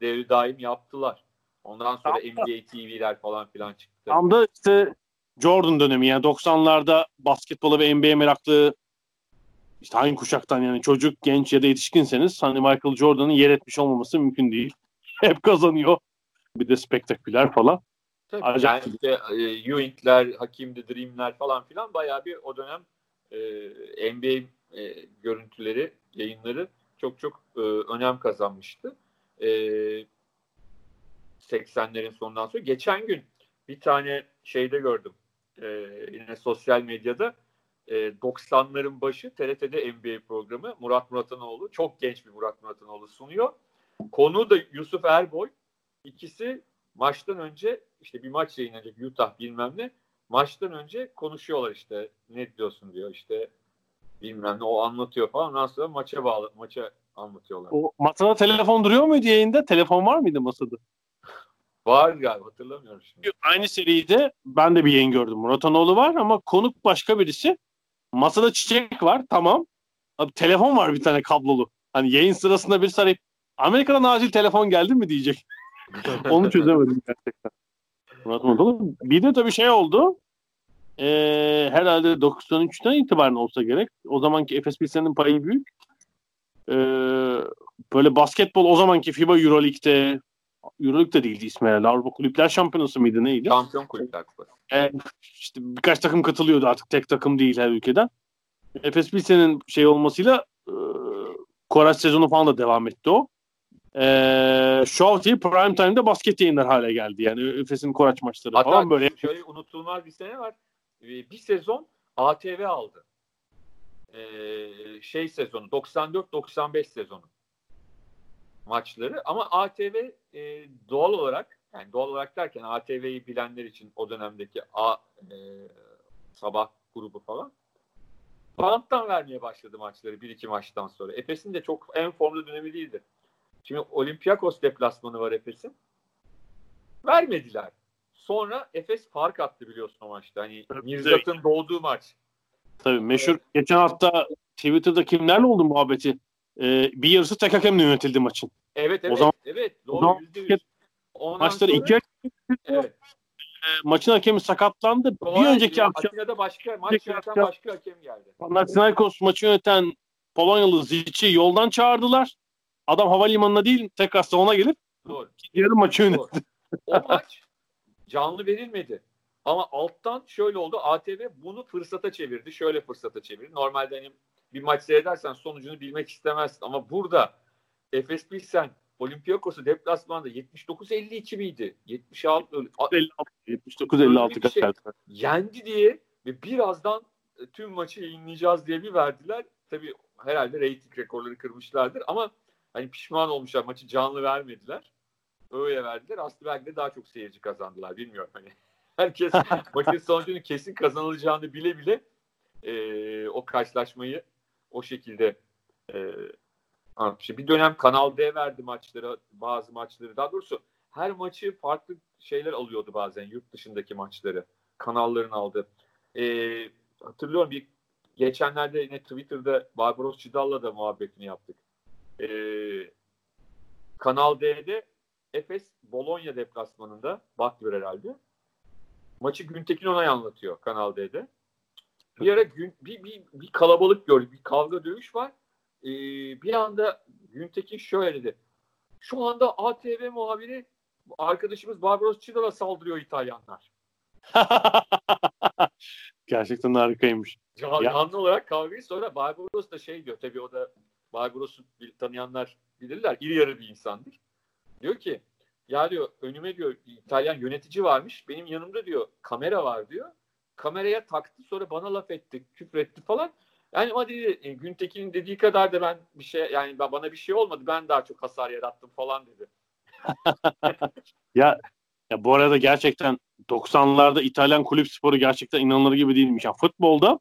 devri daim yaptılar. Ondan sonra Tam NBA TV'ler falan filan çıktı. Tam da işte Jordan dönemi yani 90'larda basketbola ve NBA meraklı işte hangi kuşaktan yani çocuk, genç ya da yetişkinseniz hani Michael Jordan'ın yer etmiş olmaması mümkün değil. [LAUGHS] Hep kazanıyor. Bir de spektaküler falan. Tabii, Acayip. yani işte e, Ewing'ler, Hakim the Dream'ler falan filan bayağı bir o dönem e, NBA e, görüntüleri, yayınları çok çok e, önem kazanmıştı. E, 80'lerin sonundan sonra. Geçen gün bir tane şeyde gördüm. E, yine sosyal medyada e, 90'ların başı TRT'de NBA programı Murat Muratanoğlu. Çok genç bir Murat Muratanoğlu sunuyor. Konu da Yusuf Erboy. İkisi maçtan önce işte bir maç yayınlanacak Utah bilmem ne. Maçtan önce konuşuyorlar işte ne diyorsun diyor işte bilmem ne o anlatıyor falan. Ondan sonra maça bağlı maça anlatıyorlar. O masada telefon duruyor muydu yayında? Telefon var mıydı masada? Var galiba hatırlamıyorum şimdi. Aynı seride ben de bir yayın gördüm. Muratanoğlu var ama konuk başka birisi. Masada çiçek var tamam. Abi telefon var bir tane kablolu. Hani yayın sırasında bir sarayıp Amerika'dan acil telefon geldi mi diyecek. [LAUGHS] Onu çözemedim gerçekten. Murat Muratanoğlu. Bir de tabii şey oldu. Ee, herhalde 93'ten itibaren olsa gerek. O zamanki Efes Pilsen'in payı büyük. Ee, böyle basketbol o zamanki FIBA Euroleague'de Euroleague de değildi ismi herhalde. Avrupa Kulüpler Şampiyonası mıydı neydi? Şampiyon kulüpler kupası. E, işte birkaç takım katılıyordu artık tek takım değil her ülkeden. Efes Pilsen'in şey olmasıyla e, Koraç sezonu falan da devam etti o. E, Show TV Prime Time'da basket yayınlar hale geldi. Yani Efes'in Koraç maçları Hatta falan böyle. şöyle unutulmaz bir sene var. Ee, Bir sezon ATV aldı. Ee, şey sezonu 94-95 sezonu maçları ama ATV e, doğal olarak yani doğal olarak derken ATV'yi bilenler için o dönemdeki A e, sabah grubu falan banttan vermeye başladı maçları bir iki maçtan sonra. Efes'in de çok en formda dönemi değildi. Şimdi Olympiakos deplasmanı var Efes'in. Vermediler. Sonra Efes fark attı biliyorsun o maçta. Hani Mirzat'ın doğduğu maç. Tabii meşhur. Geçen hafta Twitter'da kimlerle oldu muhabbeti? E, bir yarısı tek hakemle yönetildi maçın. Evet evet. zaman- evet o doğru zaman yüzde yüz. Ondan Maçları sonra- iki evet. maçın hakemi sakatlandı. Bir Kolay önceki akşam Atina'da başka maç yöneten başka hakem geldi. Panathinaikos maçı yöneten Polonyalı Zic'i yoldan çağırdılar. Adam havalimanına değil tekrar salona gelip Doğru. yarım maçı yönetti. O maç canlı verilmedi. Ama alttan şöyle oldu. ATV bunu fırsata çevirdi. Şöyle fırsata çevirdi. Normalde hani bir maç seyredersen sonucunu bilmek istemezsin. Ama burada Efes Pilsen Olympiakos'u deplasmanda 79-52 miydi? 76 56, 79-56 Öyle bir şey. yendi diye ve birazdan e, tüm maçı yayınlayacağız diye bir verdiler. Tabii herhalde reyting rekorları kırmışlardır ama hani pişman olmuşlar maçı canlı vermediler. Öyle verdiler. Aslında belki de daha çok seyirci kazandılar. Bilmiyorum hani. [LAUGHS] Herkes [LAUGHS] maçın sonucunun kesin kazanılacağını bile bile e, o karşılaşmayı o şekilde e, anlatmış. Bir dönem Kanal D verdi maçları, bazı maçları. Daha doğrusu her maçı farklı şeyler alıyordu bazen yurt dışındaki maçları. Kanalların aldı. E, hatırlıyorum bir geçenlerde yine Twitter'da Barbaros Çidal'la da muhabbetini yaptık. E, Kanal D'de Efes Bologna deplasmanında Butler herhalde. Maçı Güntekin Onay anlatıyor Kanal D'de. Bir ara gün, bir, bir, bir kalabalık gördük. Bir kavga dövüş var. Ee, bir anda Güntekin şöyle dedi. Şu anda ATV muhabiri arkadaşımız Barbaros Çidal'a saldırıyor İtalyanlar. [LAUGHS] Gerçekten harikaymış. Canlı ya. olarak kavgayı sonra Barbaros da şey diyor. Tabii o da Barbaros'u tanıyanlar bilirler. İri yarı bir insandır. Diyor ki ya diyor önüme diyor İtalyan yönetici varmış. Benim yanımda diyor kamera var diyor. Kameraya taktı sonra bana laf etti, küfretti falan. Yani ama dedi e, Güntekin'in dediği kadar da ben bir şey yani bana bir şey olmadı. Ben daha çok hasar yarattım falan dedi. [LAUGHS] ya ya bu arada gerçekten 90'larda İtalyan kulüp sporu gerçekten inanılır gibi değilmiş. Yani futbolda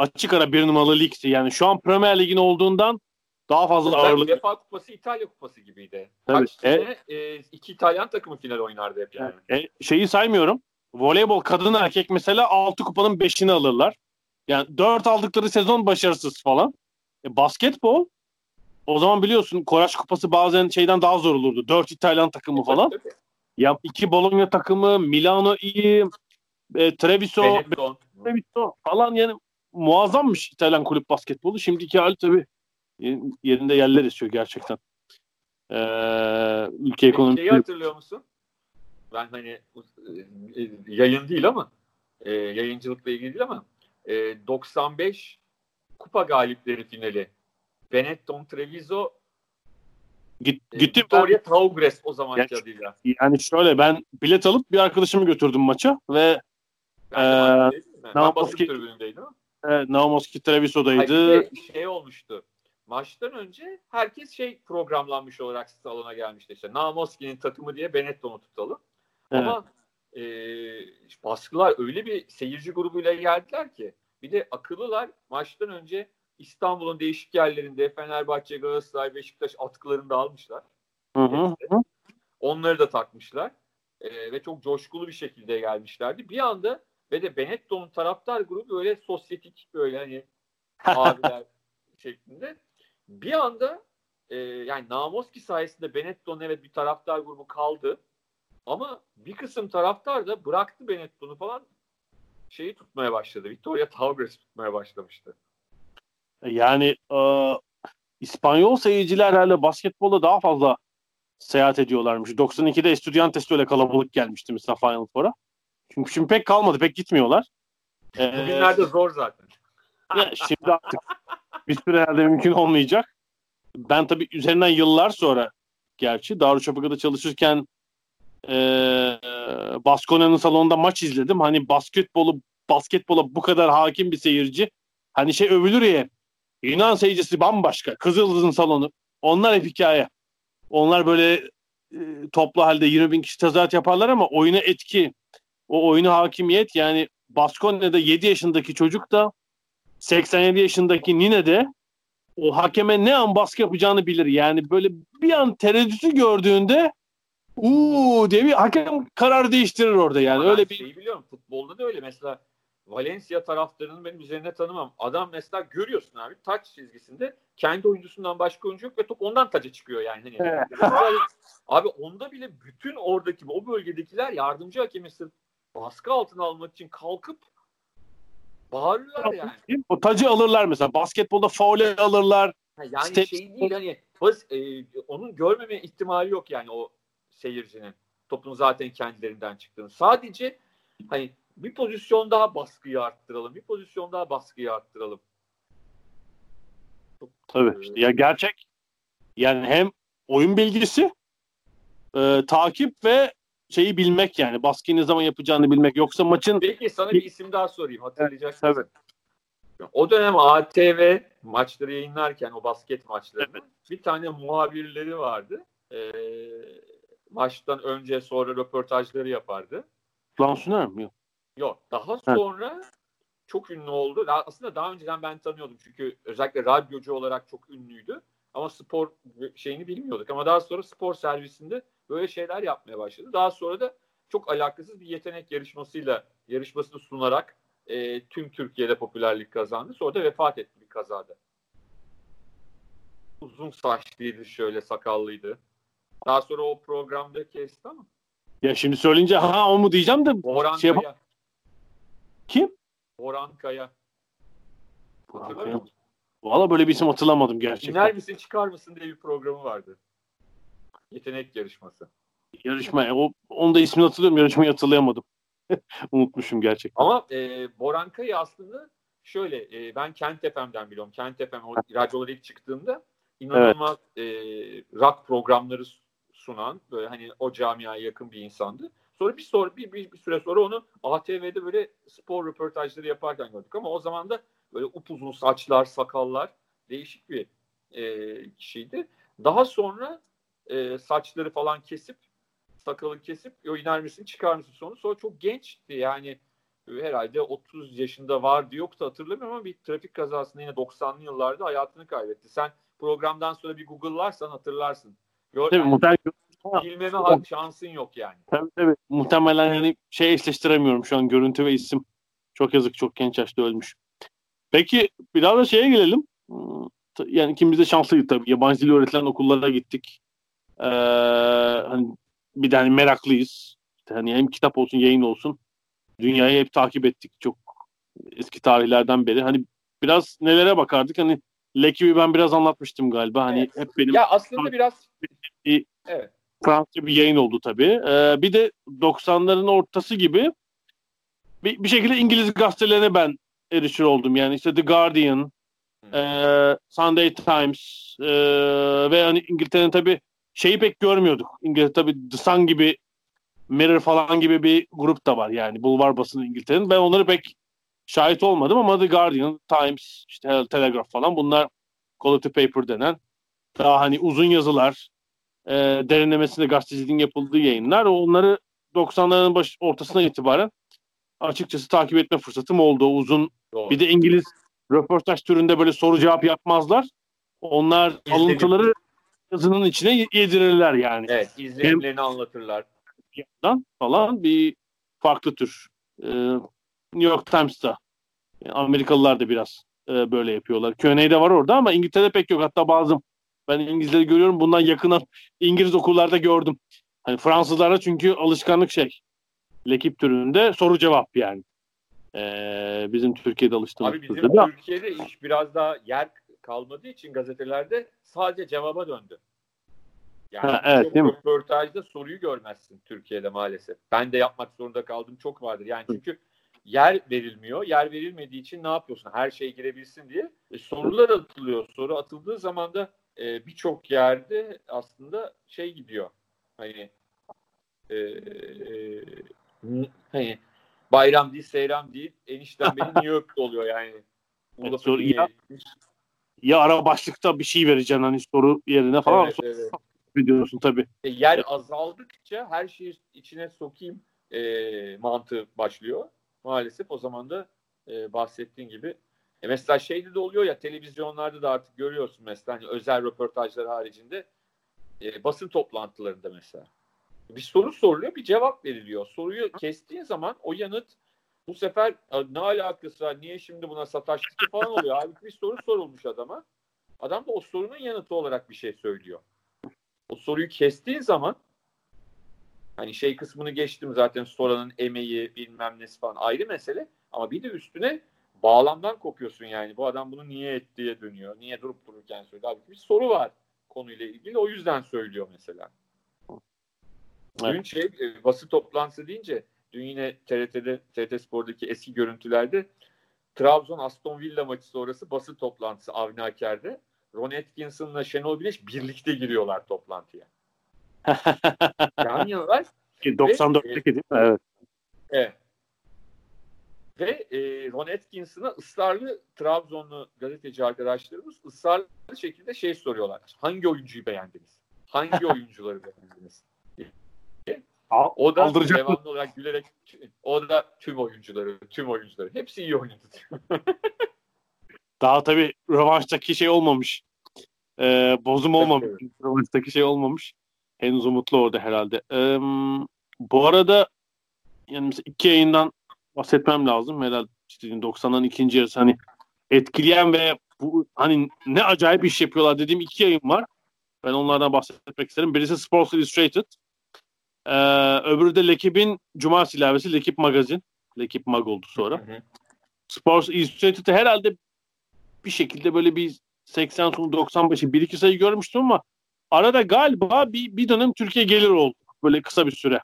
açık ara bir numaralı ligsi. Yani şu an Premier Lig'in olduğundan daha fazla Zaten ağırlık. UEFA Kupası İtalya Kupası gibiydi. Tabii. Kaç e, e, iki İtalyan takımı final oynardı hep yani. E, şeyi saymıyorum. Voleybol kadın erkek mesela 6 kupanın 5'ini alırlar. Yani 4 aldıkları sezon başarısız falan. E, basketbol o zaman biliyorsun Koraş Kupası bazen şeyden daha zor olurdu. 4 İtalyan takımı falan. Ya iki Bologna takımı, Milano iyi, e, Treviso, Treviso falan yani muazzammış İtalyan kulüp basketbolu. Şimdiki hali tabii yerinde yerler esiyor gerçekten. Ee, ülke ekonomisi. Şeyi hatırlıyor musun? Ben hani e, yayın değil ama e, yayıncılıkla ilgili değil ama e, 95 kupa galipleri finali. Benetton Treviso Git, e, gittim. Victoria Taugres o zaman yani, adıyla. Yani şöyle ben bilet alıp bir arkadaşımı götürdüm maça ve ben, e, ben tribünündeydim. Evet, Naumoski Treviso'daydı. Hayır, şey olmuştu. Maçtan önce herkes şey programlanmış olarak salona gelmişti. İşte Naumoski'nin takımı diye Benetton'u tutalım. Evet. Ama e, baskılar öyle bir seyirci grubuyla geldiler ki bir de akıllılar maçtan önce İstanbul'un değişik yerlerinde Fenerbahçe, Galatasaray, Beşiktaş atkılarını da almışlar. Hı hı. Onları da takmışlar. E, ve çok coşkulu bir şekilde gelmişlerdi. Bir anda ve de Benetton'un taraftar grubu böyle sosyetik böyle hani abiler [LAUGHS] şeklinde. Bir anda e, yani Namoski sayesinde Benetton evet bir taraftar grubu kaldı. Ama bir kısım taraftar da bıraktı Benetton'u falan şeyi tutmaya başladı. Victoria Tavares tutmaya başlamıştı. Yani e, İspanyol seyirciler herhalde basketbolda daha fazla seyahat ediyorlarmış. 92'de Estudiantes öyle kalabalık gelmişti mesela Final Four'a. Çünkü şimdi pek kalmadı. Pek gitmiyorlar. Ee, Bugünlerde zor zaten. şimdi artık bir süre herhalde mümkün olmayacak. Ben tabii üzerinden yıllar sonra gerçi Darüşşafaka'da çalışırken e, Baskonya'nın salonunda maç izledim. Hani basketbolu basketbola bu kadar hakim bir seyirci. Hani şey övülür ya Yunan seyircisi bambaşka. Kızıldız'ın salonu. Onlar hep hikaye. Onlar böyle e, toplu halde 20 bin kişi tezahürat yaparlar ama oyuna etki, o oyuna hakimiyet yani Baskonya'da 7 yaşındaki çocuk da 87 yaşındaki Nine de o hakeme ne an baskı yapacağını bilir. Yani böyle bir an tereddütü gördüğünde uuu diye bir hakem karar değiştirir orada yani. Ama öyle bir şey biliyorum. Futbolda da öyle. Mesela Valencia taraftarının benim üzerine tanımam. Adam mesela görüyorsun abi taç çizgisinde kendi oyuncusundan başka oyuncu yok ve top ondan taca çıkıyor yani. Hani, abi onda bile bütün oradaki o bölgedekiler yardımcı hakemi sırf baskı altına almak için kalkıp bağırırlar yani. O tacı alırlar mesela. Basketbolda faule alırlar. Ha, yani Step... şey değil hani bas, e, onun görmeme ihtimali yok yani o seyircinin. Topun zaten kendilerinden çıktığını. Sadece hani bir pozisyon daha baskıyı arttıralım. Bir pozisyon daha baskıyı arttıralım. Tabii. Işte ya gerçek yani hem oyun bilgisi e, takip ve şeyi bilmek yani baskıyı ne zaman yapacağını bilmek. Yoksa maçın... Peki sana bir isim daha sorayım hatırlayacaksın. Evet. O dönem ATV maçları yayınlarken o basket maçları evet. bir tane muhabirleri vardı. Ee, maçtan önce sonra röportajları yapardı. Lansuner mi? Yok. Yok. Daha sonra evet. çok ünlü oldu. Aslında daha önceden ben tanıyordum. Çünkü özellikle radyocu olarak çok ünlüydü. Ama spor şeyini bilmiyorduk. Ama daha sonra spor servisinde böyle şeyler yapmaya başladı. Daha sonra da çok alakasız bir yetenek yarışmasıyla yarışmasını sunarak e, tüm Türkiye'de popülerlik kazandı. Sonra da vefat etti bir kazada. Uzun saçlıydı şöyle sakallıydı. Daha sonra o programda kesti ama. Ya şimdi söyleyince ha o mu diyeceğim de Orhan şey Kaya. kim? Orhan Kaya. Hatırlıyor Kaya. Valla böyle bir isim hatırlamadım gerçekten. İner misin çıkar mısın diye bir programı vardı. Yetenek yarışması. Yarışma. e, O, onu da ismini hatırlıyorum. Yarışmayı hatırlayamadım. [LAUGHS] Unutmuşum gerçekten. Ama e, Boran Kaya aslında şöyle e, ben Kent FM'den biliyorum. Kent FM o radyolara ilk çıktığında inanılmaz e, rock programları sunan böyle hani o camiaya yakın bir insandı. Sonra bir sonra bir, bir, bir süre sonra onu ATV'de böyle spor röportajları yaparken gördük ama o zaman da böyle upuzun saçlar, sakallar değişik bir e, kişiydi. Daha sonra e, saçları falan kesip sakalı kesip o iner misin çıkar mısın sonu. Sonra çok gençti yani herhalde 30 yaşında vardı yoktu hatırlamıyorum ama bir trafik kazasında yine 90'lı yıllarda hayatını kaybetti. Sen programdan sonra bir Google'larsan hatırlarsın. Gör, Tabii, yani, muhtemelen, bilmeme ha- şansın yok yani. tabii, tabii. muhtemelen yani şey eşleştiremiyorum şu an görüntü ve isim. Çok yazık çok genç yaşta ölmüş. Peki biraz da şeye gelelim. T- Yani ikimiz de şanslıydık tabii. Yabancı dil öğretilen okullara gittik. Ee, hani bir de hani meraklıyız. İşte hani hem kitap olsun yayın olsun. Dünyayı hep takip ettik. Çok eski tarihlerden beri. Hani biraz nelere bakardık. Hani Lekib'i ben biraz anlatmıştım galiba. Hani Evet. hep benim Ya aslında biraz Bir- evet. Fransızca bir yayın oldu tabii. Ee, bir de 90'ların ortası gibi bir, bir şekilde İngiliz gazetelerine ben erişir oldum. Yani işte The Guardian, e, Sunday Times e, ve hani İngiltere'nin tabii şeyi pek görmüyorduk. İngiltere tabii The Sun gibi Mirror falan gibi bir grup da var yani bulvar basını İngiltere'nin. Ben onları pek şahit olmadım ama The Guardian, Times, işte Telegraph falan bunlar quality paper denen daha hani uzun yazılar, e, derinlemesine gazeteciliğin yapıldığı yayınlar. Onları 90'ların baş, ortasına itibaren açıkçası takip etme fırsatım oldu. Uzun Doğru. bir de İngiliz röportaj türünde böyle soru cevap yapmazlar. Onlar İzledim. alıntıları yazının içine yedirirler yani. Evet, izlenimlerini anlatırlar. Yandan falan bir farklı tür. Ee, New York Times'ta yani Amerikalılar da biraz e, böyle yapıyorlar. Q&A'de var orada ama İngiltere'de pek yok. Hatta bazı ben İngilizleri görüyorum. Bundan yakından İngiliz okullarda gördüm. Hani Fransızlarda çünkü alışkanlık şey. Lekip türünde soru cevap yani. Ee, bizim Türkiye'de alıştığımız Abi bizim de- Türkiye'de iş biraz daha yer kalmadığı için gazetelerde sadece cevaba döndü. Yani Ha, evet, çok değil mi? röportajda soruyu görmezsin Türkiye'de maalesef. Ben de yapmak zorunda kaldım çok vardır. Yani çünkü yer verilmiyor. Yer verilmediği için ne yapıyorsun? Her şey girebilsin diye. E, sorular atılıyor. Soru atıldığı zaman da e, birçok yerde aslında şey gidiyor. Hani e, e, hani bayram değil, seyran değil. Enişten beni New York'ta oluyor yani. Evet, soru- niye ya- ya ara başlıkta bir şey vereceksin hani soru yerine falan Evet, soru evet. [LAUGHS] ediyorsun tabii. E, yer azaldıkça her şeyi içine sokayım e, mantığı başlıyor. Maalesef o zaman da e, bahsettiğin gibi e, mesela şeyde de oluyor ya televizyonlarda da artık görüyorsun mesela hani özel röportajlar haricinde e, basın toplantılarında mesela. Bir soru soruluyor bir cevap veriliyor. Soruyu kestiğin zaman o yanıt bu sefer "A, ne alakası var niye şimdi buna sataştık falan oluyor. Halbuki bir soru sorulmuş adama. Adam da o sorunun yanıtı olarak bir şey söylüyor. O soruyu kestiğin zaman hani şey kısmını geçtim zaten soranın emeği bilmem nesi falan ayrı mesele ama bir de üstüne bağlamdan kopuyorsun yani bu adam bunu niye etti diye dönüyor. Niye durup dururken söylüyor. Halbuki bir soru var konuyla ilgili o yüzden söylüyor mesela. Evet. Dün şey e, basın toplantısı deyince dün yine TRT'de TRT Spor'daki eski görüntülerde Trabzon Aston Villa maçı sonrası basın toplantısı Avni Aker'de. Ron Atkinson'la Şenol Güneş birlikte giriyorlar toplantıya. [LAUGHS] Yan yanalar Ki 94'teki değil mi? Evet. Evet. Ve e, Ron Atkinson'a ısrarlı Trabzonlu gazeteci arkadaşlarımız ısrarlı şekilde şey soruyorlar. Hangi oyuncuyu beğendiniz? Hangi [LAUGHS] oyuncuları beğendiniz? O da Aldıracak mı? devamlı olarak gülerek o da tüm oyuncuları, tüm oyuncuları. Hepsi iyi oynadı. [LAUGHS] Daha tabii rövanştaki şey olmamış. Ee, bozum olmamış. Rövanştaki şey olmamış. Henüz umutlu orada herhalde. Ee, bu arada yani mesela iki yayından bahsetmem lazım. Herhalde işte 90'ların ikinci yarısı hani etkileyen ve bu hani ne acayip iş yapıyorlar dediğim iki yayın var. Ben onlardan bahsetmek isterim. Birisi Sports Illustrated. Ee, öbürü de Lekip'in Cumartesi ilavesi Lekip Magazin. Lekip Mag oldu sonra. Hı hı. Sports Illustrated'ı herhalde bir şekilde böyle bir 80 sonu 90 başı bir iki sayı görmüştüm ama arada galiba bir, bir dönem Türkiye gelir oldu. Böyle kısa bir süre.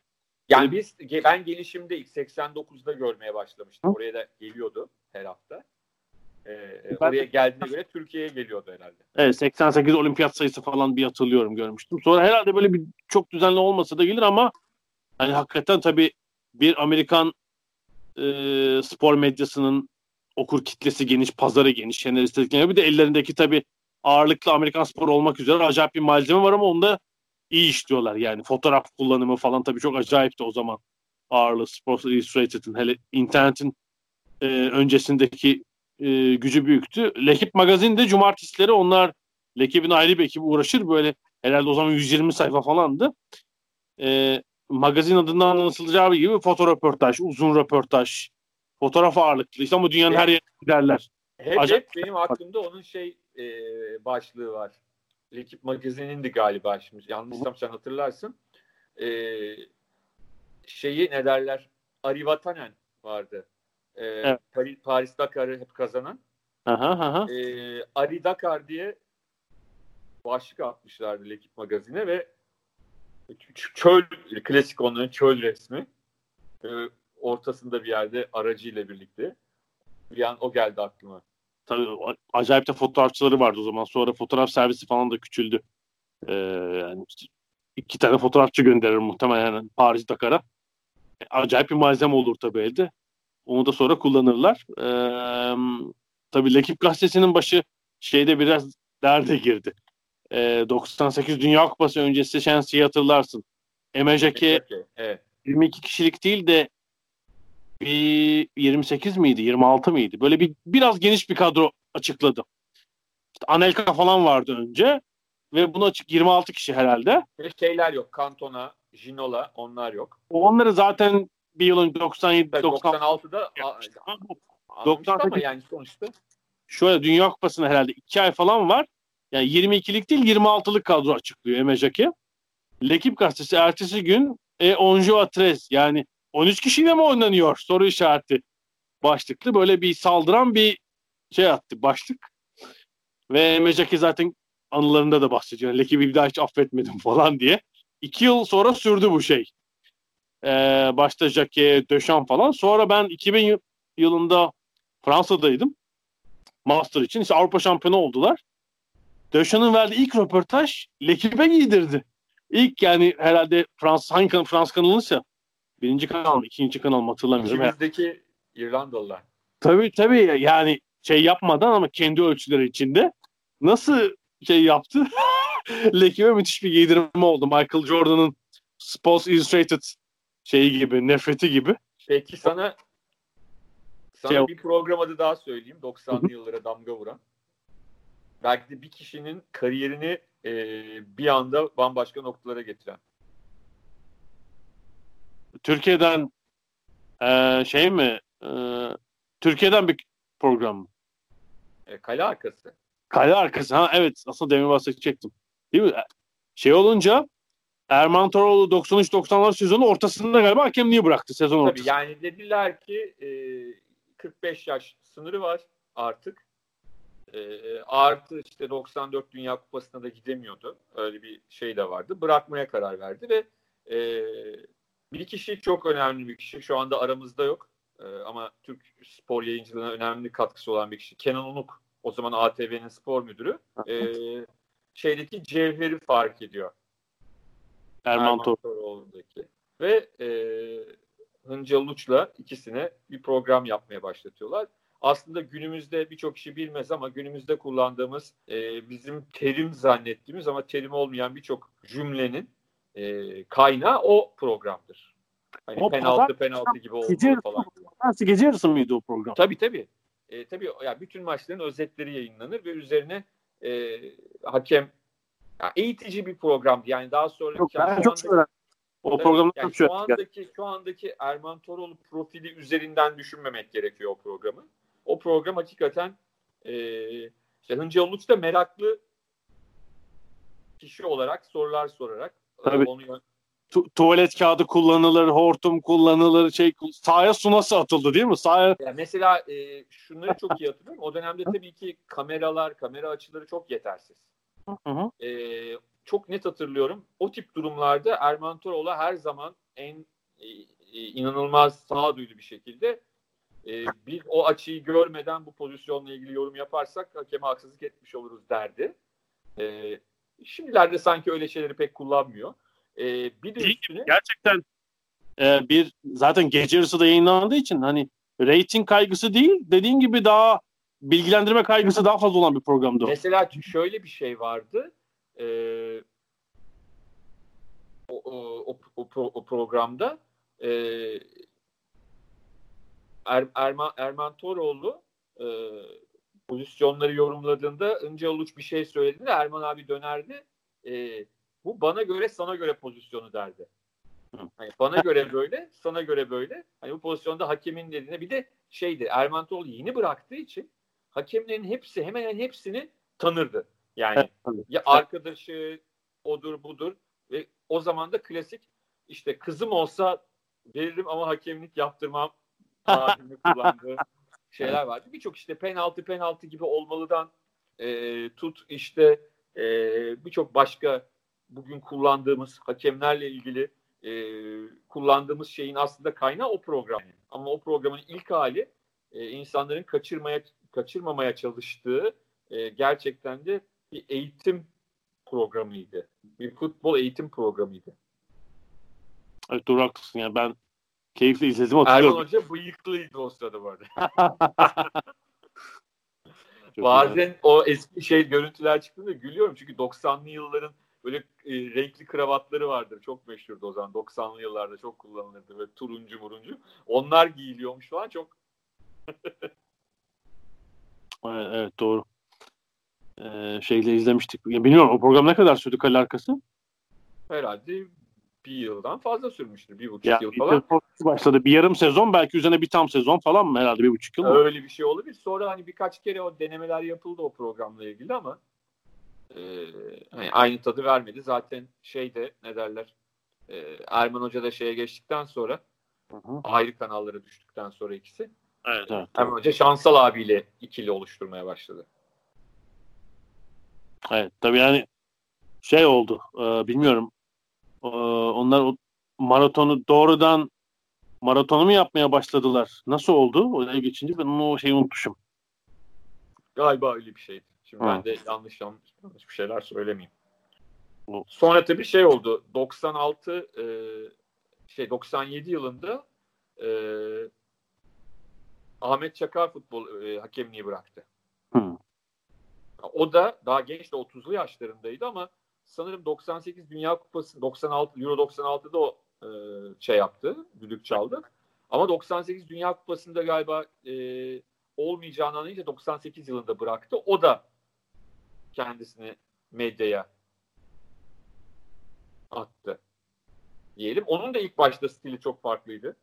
Yani biz ben gelişimde ilk 89'da görmeye başlamıştım. Oraya da geliyordu her hafta. Ee, ben, oraya geldiğine göre Türkiye'ye geliyordu herhalde. Evet 88 olimpiyat sayısı falan bir hatırlıyorum görmüştüm. Sonra herhalde böyle bir çok düzenli olmasa da gelir ama hani hakikaten tabii bir Amerikan e, spor medyasının okur kitlesi geniş, pazarı geniş, senaristlik bir de ellerindeki tabii ağırlıklı Amerikan spor olmak üzere acayip bir malzeme var ama onda iyi işliyorlar yani. Fotoğraf kullanımı falan tabii çok acayipti o zaman ağırlığı Sports Illustrated'ın hele internetin e, öncesindeki e, gücü büyüktü. Lekip magazinde cumartesileri onlar Lekip'in ayrı bir ekibi uğraşır böyle herhalde o zaman 120 sayfa falandı. E, magazin adından anlatılacağı gibi foto röportaj, uzun röportaj, fotoğraf ağırlıklı işte ama dünyanın evet. her yerine giderler. Hep, Acayip. hep benim aklımda onun şey e, başlığı var. Lekip magazinindi galiba şimdi. Yanlışsam sen hatırlarsın. E, şeyi ne derler? Ari Vatanen vardı. E, evet. Paris, Paris Dakar'ı hep kazanan. Aha, aha. E, Ari Dakar diye başlık atmışlardı Lekip magazine ve çöl klasik onların çöl resmi. E, ortasında bir yerde aracıyla birlikte. Bir an o geldi aklıma. Tabii acayip de fotoğrafçıları vardı o zaman. Sonra fotoğraf servisi falan da küçüldü. Ee, yani iki tane fotoğrafçı gönderir muhtemelen Paris Dakar'a. Acayip bir malzeme olur tabii elde. Onu da sonra kullanırlar. Ee, tabii Lekip gazetesinin başı şeyde biraz derde girdi. Ee, 98 Dünya Kupası öncesi Şensi'yi hatırlarsın. Emejaki evet. 22 kişilik değil de bir 28 miydi 26 mıydı? Böyle bir biraz geniş bir kadro açıkladı. İşte Anelka falan vardı önce ve bunu açık 26 kişi herhalde. Ve şeyler yok. Kantona, Ginola onlar yok. Onları zaten bir yılın 97 96'da 98 ama yani sonuçta şöyle Dünya Kupası'na herhalde 2 ay falan var. Yani 22'lik değil 26'lık kadro açıklıyor Emejaki. Lekip gazetesi ertesi gün e, Onjo Atres yani 13 kişiyle mi oynanıyor? Soru işareti başlıklı. Böyle bir saldıran bir şey attı başlık. Ve Mecaki zaten anılarında da bahsediyor. Lekibi bir daha hiç affetmedim falan diye. İki yıl sonra sürdü bu şey. Ee, başta Jacquet, Döşan falan. Sonra ben 2000 yılında Fransa'daydım. Master için. İşte Avrupa şampiyonu oldular. Döşan'ın verdiği ilk röportaj Lekip'e giydirdi. İlk yani herhalde Frans, hangi kanal, Frans kanalıysa Birinci kanal mı? ikinci kanal mı hatırlamıyorum. İkimizdeki İrlandalılar. Tabii tabii yani şey yapmadan ama kendi ölçüleri içinde. Nasıl şey yaptı? [LAUGHS] Leki'ye müthiş bir giydirme oldu. Michael Jordan'ın Sports Illustrated şeyi gibi, nefreti gibi. Peki sana sana şey, bir program adı daha söyleyeyim. 90'lı yıllara damga vuran. Belki de bir kişinin kariyerini e, bir anda bambaşka noktalara getiren. Türkiye'den e, şey mi? E, Türkiye'den bir program mı? E, kale arkası. Kale arkası. Ha evet. Aslında demin bahsedecektim. Değil mi? Şey olunca Erman Toroğlu 93-94 sezonu ortasında galiba hakemliği bıraktı sezon Tabii ortasında. yani dediler ki e, 45 yaş sınırı var artık. E, artı işte 94 Dünya Kupası'na da gidemiyordu. Öyle bir şey de vardı. Bırakmaya karar verdi ve e, bir kişi çok önemli bir kişi. Şu anda aramızda yok. Ee, ama Türk spor yayıncılığına önemli katkısı olan bir kişi. Kenan Unuk o zaman ATV'nin spor müdürü. Ee, şeydeki cevheri fark ediyor. Erman Toroğlu'ndaki. Ve e, Hıncal Uç'la ikisine bir program yapmaya başlatıyorlar. Aslında günümüzde birçok kişi bilmez ama günümüzde kullandığımız e, bizim terim zannettiğimiz ama terim olmayan birçok cümlenin e, kaynağı o programdır. Hani o penaltı pazar, penaltı gibi oldu falan. Nasıl gece yarısı mıydı o program? Tabii tabii. E, tabii ya bütün maçların özetleri yayınlanır ve üzerine e, hakem ya eğitici bir programdı. Yani daha sonra Yok, ben çok anda... O programda yani şu şu andaki şu andaki Erman Toroğlu profili üzerinden düşünmemek gerekiyor o programı. O program hakikaten e, işte Hınca Uluç da meraklı kişi olarak sorular sorarak Tabii. onu tu- tuvalet kağıdı kullanılır, hortum kullanılır, şey sahaya su nasıl atıldı değil mi? Sahaya Ya mesela e, şunları çok iyi hatırlıyorum. O dönemde [LAUGHS] tabii ki kameralar, kamera açıları çok yetersiz. Hı hı. E, çok net hatırlıyorum. O tip durumlarda Erman Toroğlu her zaman en e, e, inanılmaz sağduyulu bir şekilde e, biz o açıyı görmeden bu pozisyonla ilgili yorum yaparsak hakeme haksızlık etmiş oluruz derdi. E, şimdilerde sanki öyle şeyleri pek kullanmıyor. E, bir de Değil üstüne gerçekten e, bir zaten gece yarısı da yayınlandığı için hani rating kaygısı değil dediğin gibi daha bilgilendirme kaygısı daha fazla olan bir programdı o. Mesela şöyle bir şey vardı. Ee, o, o, o, o, o programda e, er, Erman, Erman Toroğlu e, pozisyonları yorumladığında Ince Uluç bir şey söylediğinde Erman abi dönerdi. E, bu bana göre sana göre pozisyonu derdi. Hani bana göre böyle, sana göre böyle. Hani bu pozisyonda hakemin dediğine bir de şeydi Erman Toroğlu yeni bıraktığı için hakemlerin hepsi hemen hemen hepsini tanırdı. Yani ya arkadaşı odur budur ve o zaman da klasik işte kızım olsa veririm ama hakemlik yaptırmam [LAUGHS] tabirini kullandığı şeyler vardı. Birçok işte penaltı penaltı gibi olmalıdan e, tut işte e, birçok başka bugün kullandığımız hakemlerle ilgili e, kullandığımız şeyin aslında kaynağı o program. Ama o programın ilk hali e, insanların kaçırmaya kaçırmamaya çalıştığı e, gerçekten de bir eğitim programıydı. Bir futbol eğitim programıydı. Evet, doğru haklısın yani ben keyifli izledim Erman hatırlıyorum. Hoca bıyıklıydı o sırada bu arada. [LAUGHS] [LAUGHS] Bazen o eski şey görüntüler çıktığında gülüyorum çünkü 90'lı yılların böyle e, renkli kravatları vardır. Çok meşhurdu o zaman. 90'lı yıllarda çok kullanılırdı. Böyle turuncu muruncu. Onlar giyiliyormuş falan çok Evet, evet doğru. Ee, şeyle izlemiştik. Ya bilmiyorum o program ne kadar sürdü kale arkası? herhalde bir yıldan fazla sürmüştür. Bir buçuk Ya yıl falan. başladı. Bir yarım sezon belki üzerine bir tam sezon falan mı herhalde bir buçuk yıl mı? Öyle bir şey olabilir. Sonra hani birkaç kere o denemeler yapıldı o programla ilgili ama e, hani aynı tadı vermedi. Zaten şeyde ne derler e, Erman Hoca da şeye geçtikten sonra Hı hı. ayrı kanallara düştükten sonra ikisi Evet, evet. Erman Hoca Şansal abiyle ikili oluşturmaya başladı. Evet tabii yani şey oldu e, bilmiyorum E, onlar o maratonu doğrudan maratonu mu yapmaya başladılar? Nasıl oldu? Oraya geçince ben onu o şeyi unutmuşum. Galiba öyle bir şeydi. Şimdi Ha. ben de yanlış yanlış, yanlış bir şeyler söylemeyeyim. Sonra tabii şey oldu. 96 e, şey 97 yılında e, Ahmet Çakar futbol e, hakemliği bıraktı. Hı. O da daha genç de 30'lu yaşlarındaydı ama sanırım 98 Dünya Kupası 96 Euro 96'da o e, şey yaptı, düdük çaldı. Ama 98 Dünya Kupası'nda galiba e, olmayacağını anlayınca 98 yılında bıraktı. O da kendisini medyaya attı. Diyelim. Onun da ilk başta stili çok farklıydı.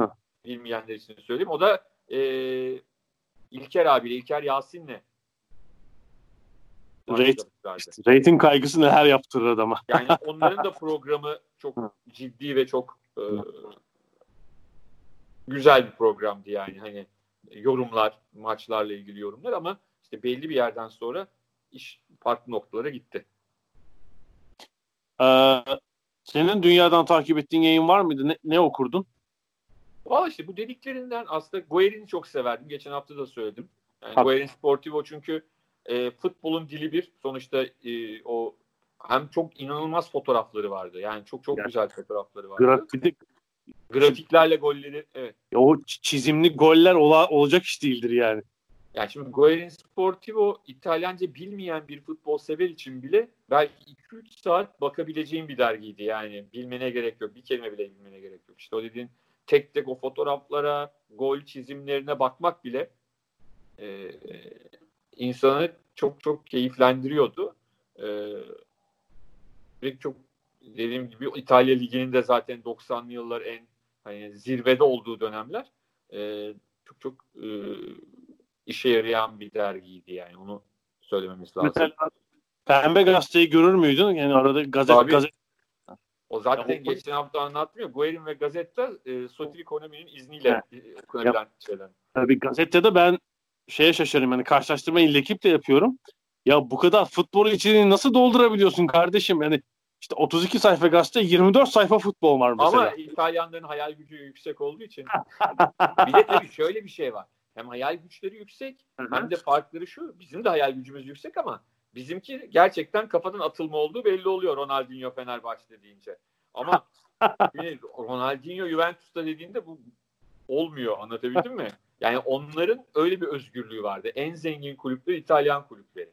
Hı. Bilmeyenler için söyleyeyim. O da e, İlker abiyle, İlker Yasin'le başlamışlardı. Rating kaygısı neler yaptırır adama. Yani [LAUGHS] onların da programı çok ciddi ve çok e, güzel bir programdı yani. Hani yorumlar, maçlarla ilgili yorumlar ama işte belli bir yerden sonra iş farklı noktalara gitti. Ee, senin dünyadan takip ettiğin yayın var mıydı? Ne, ne okurdun? Valla işte bu dediklerinden aslında Guerin'i çok severdim. Geçen hafta da söyledim. Yani Tabii. Sportivo çünkü e, futbolun dili bir. Sonuçta e, o hem çok inanılmaz fotoğrafları vardı. Yani çok çok Yani- güzel fotoğrafları vardı. Grafik, Grafiklerle golleri evet. o çizimli goller ola, olacak iş değildir yani. Yani şimdi Guerin Sportivo İtalyanca bilmeyen bir futbol sever için bile belki 2-3 saat bakabileceğin bir dergiydi. Yani bilmene gerek yok. Bir kelime bile bilmene gerek yok. İşte o dediğin tek tek o fotoğraflara, gol çizimlerine bakmak bile e, insanı çok çok keyiflendiriyordu. E, ve çok dediğim gibi İtalya Ligi'nin de zaten 90'lı yıllar en hani zirvede olduğu dönemler e, çok çok e, işe yarayan bir dergiydi yani onu söylememiz lazım. Mesela Pembe Gazete'yi görür müydün? Yani arada gazete Tabii. gazete O zaten ya, geçen hafta anlattım ya Guerin ve Gazetta e, Sotil Ekonomi'nin izniyle e, şeyler. Tabii gazetede ben şeye şaşırıyorum yani karşılaştırmayı ekip de yapıyorum. Ya bu kadar futbol içeriğini nasıl doldurabiliyorsun kardeşim? Yani işte 32 sayfa gazete 24 sayfa futbol var mesela. Ama İtalyanların hayal gücü yüksek olduğu için. [LAUGHS] bir de tabii şöyle bir şey var. Hem hayal güçleri yüksek hem de farkları şu. Bizim de hayal gücümüz yüksek ama bizimki gerçekten kafadan atılma olduğu belli oluyor Ronaldinho Fenerbahçe deyince. Ama [LAUGHS] Ronaldinho Juventus'ta dediğinde bu olmuyor anlatabildim mi? Yani onların öyle bir özgürlüğü vardı. En zengin kulüpler İtalyan kulüpleri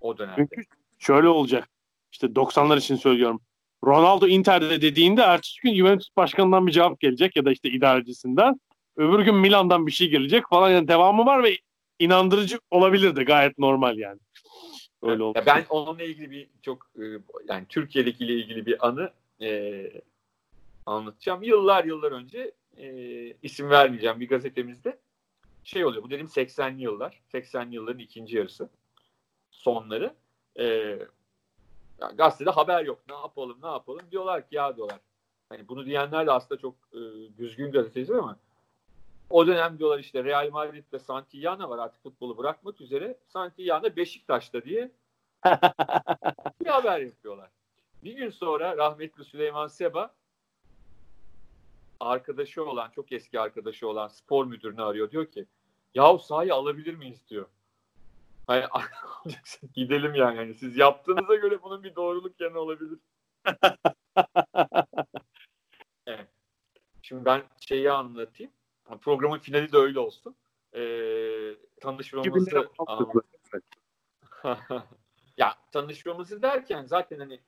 o dönemde. Çünkü şöyle olacak. İşte 90'lar için söylüyorum. Ronaldo Inter'de dediğinde ertesi gün Juventus başkanından bir cevap gelecek ya da işte idarecisinden. Öbür gün Milan'dan bir şey gelecek falan. Yani devamı var ve inandırıcı olabilir de gayet normal yani. Öyle oldu. ben onunla ilgili bir çok e, yani Türkiye'deki ile ilgili bir anı e, anlatacağım. Yıllar yıllar önce e, isim vermeyeceğim bir gazetemizde şey oluyor. Bu dedim 80'li yıllar. 80'li yılların ikinci yarısı. Sonları. E, yani gazetede haber yok. Ne yapalım ne yapalım. Diyorlar ki ya diyorlar. Hani bunu diyenler de aslında çok e, düzgün gazeteci ama o dönem diyorlar işte Real Madrid ve Santillana var artık futbolu bırakmak üzere. Santillana Beşiktaş'ta diye [LAUGHS] bir haber yapıyorlar. Bir gün sonra rahmetli Süleyman Seba arkadaşı olan, çok eski arkadaşı olan spor müdürünü arıyor. Diyor ki yahu sahayı alabilir miyiz diyor. Hani [LAUGHS] gidelim yani. yani. Siz yaptığınıza göre bunun bir doğruluk yanı olabilir. [LAUGHS] evet. Şimdi ben şeyi anlatayım. Programın finali de öyle olsun. Ee, tanışmamızı [LAUGHS] ya tanışmamızı derken zaten hani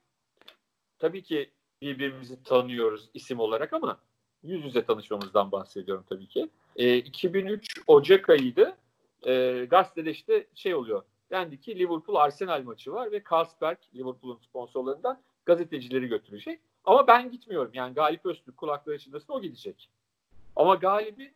tabii ki birbirimizi tanıyoruz isim olarak ama yüz yüze tanışmamızdan bahsediyorum tabii ki. E, 2003 Ocak ayıydı. E, gazetede işte şey oluyor. Dendi ki Liverpool Arsenal maçı var ve Carlsberg Liverpool'un sponsorlarından gazetecileri götürecek. Ama ben gitmiyorum. Yani Galip Öztürk kulakları içindesin o gidecek. Ama Galip'in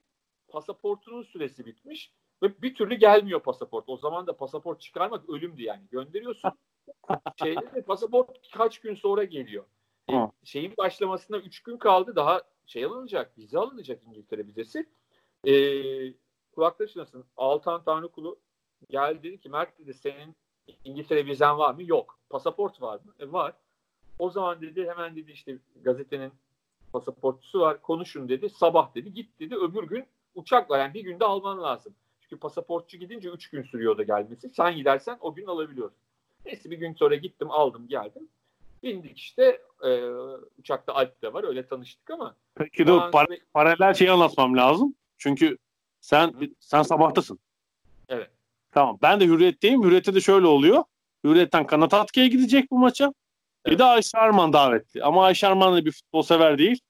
pasaportunun süresi bitmiş ve bir türlü gelmiyor pasaport. O zaman da pasaport çıkarmak ölümdü yani. Gönderiyorsun. [LAUGHS] Şeyde de pasaport kaç gün sonra geliyor. E, şeyin başlamasına 3 gün kaldı. Daha şey alınacak, vize alınacak İngiltere vizesi. E, kulakları çınlasın. Altan Tanrıkulu geldi dedi ki Mert dedi senin İngiltere vizen var mı? Yok. Pasaport var mı? E, var. O zaman dedi hemen dedi işte gazetenin pasaportusu var. Konuşun dedi. Sabah dedi. Git dedi. Öbür gün uçakla yani bir günde alman lazım. Çünkü pasaportçu gidince üç gün sürüyor da gelmesi. Sen gidersen o gün alabiliyorsun. Neyse bir gün sonra gittim aldım geldim. Bindik işte e, uçakta Alp de var öyle tanıştık ama. Peki de par- paralel şeyi anlatmam lazım. Çünkü sen Hı. sen sabahtasın. Evet. Tamam ben de Hürriyet'teyim. Hürriyet'te de şöyle oluyor. Hürriyet'ten Kanat Atki'ye gidecek bu maça. Evet. Bir de Ayşe Arman davetli. Ama Ayşe Arman da bir futbol sever değil.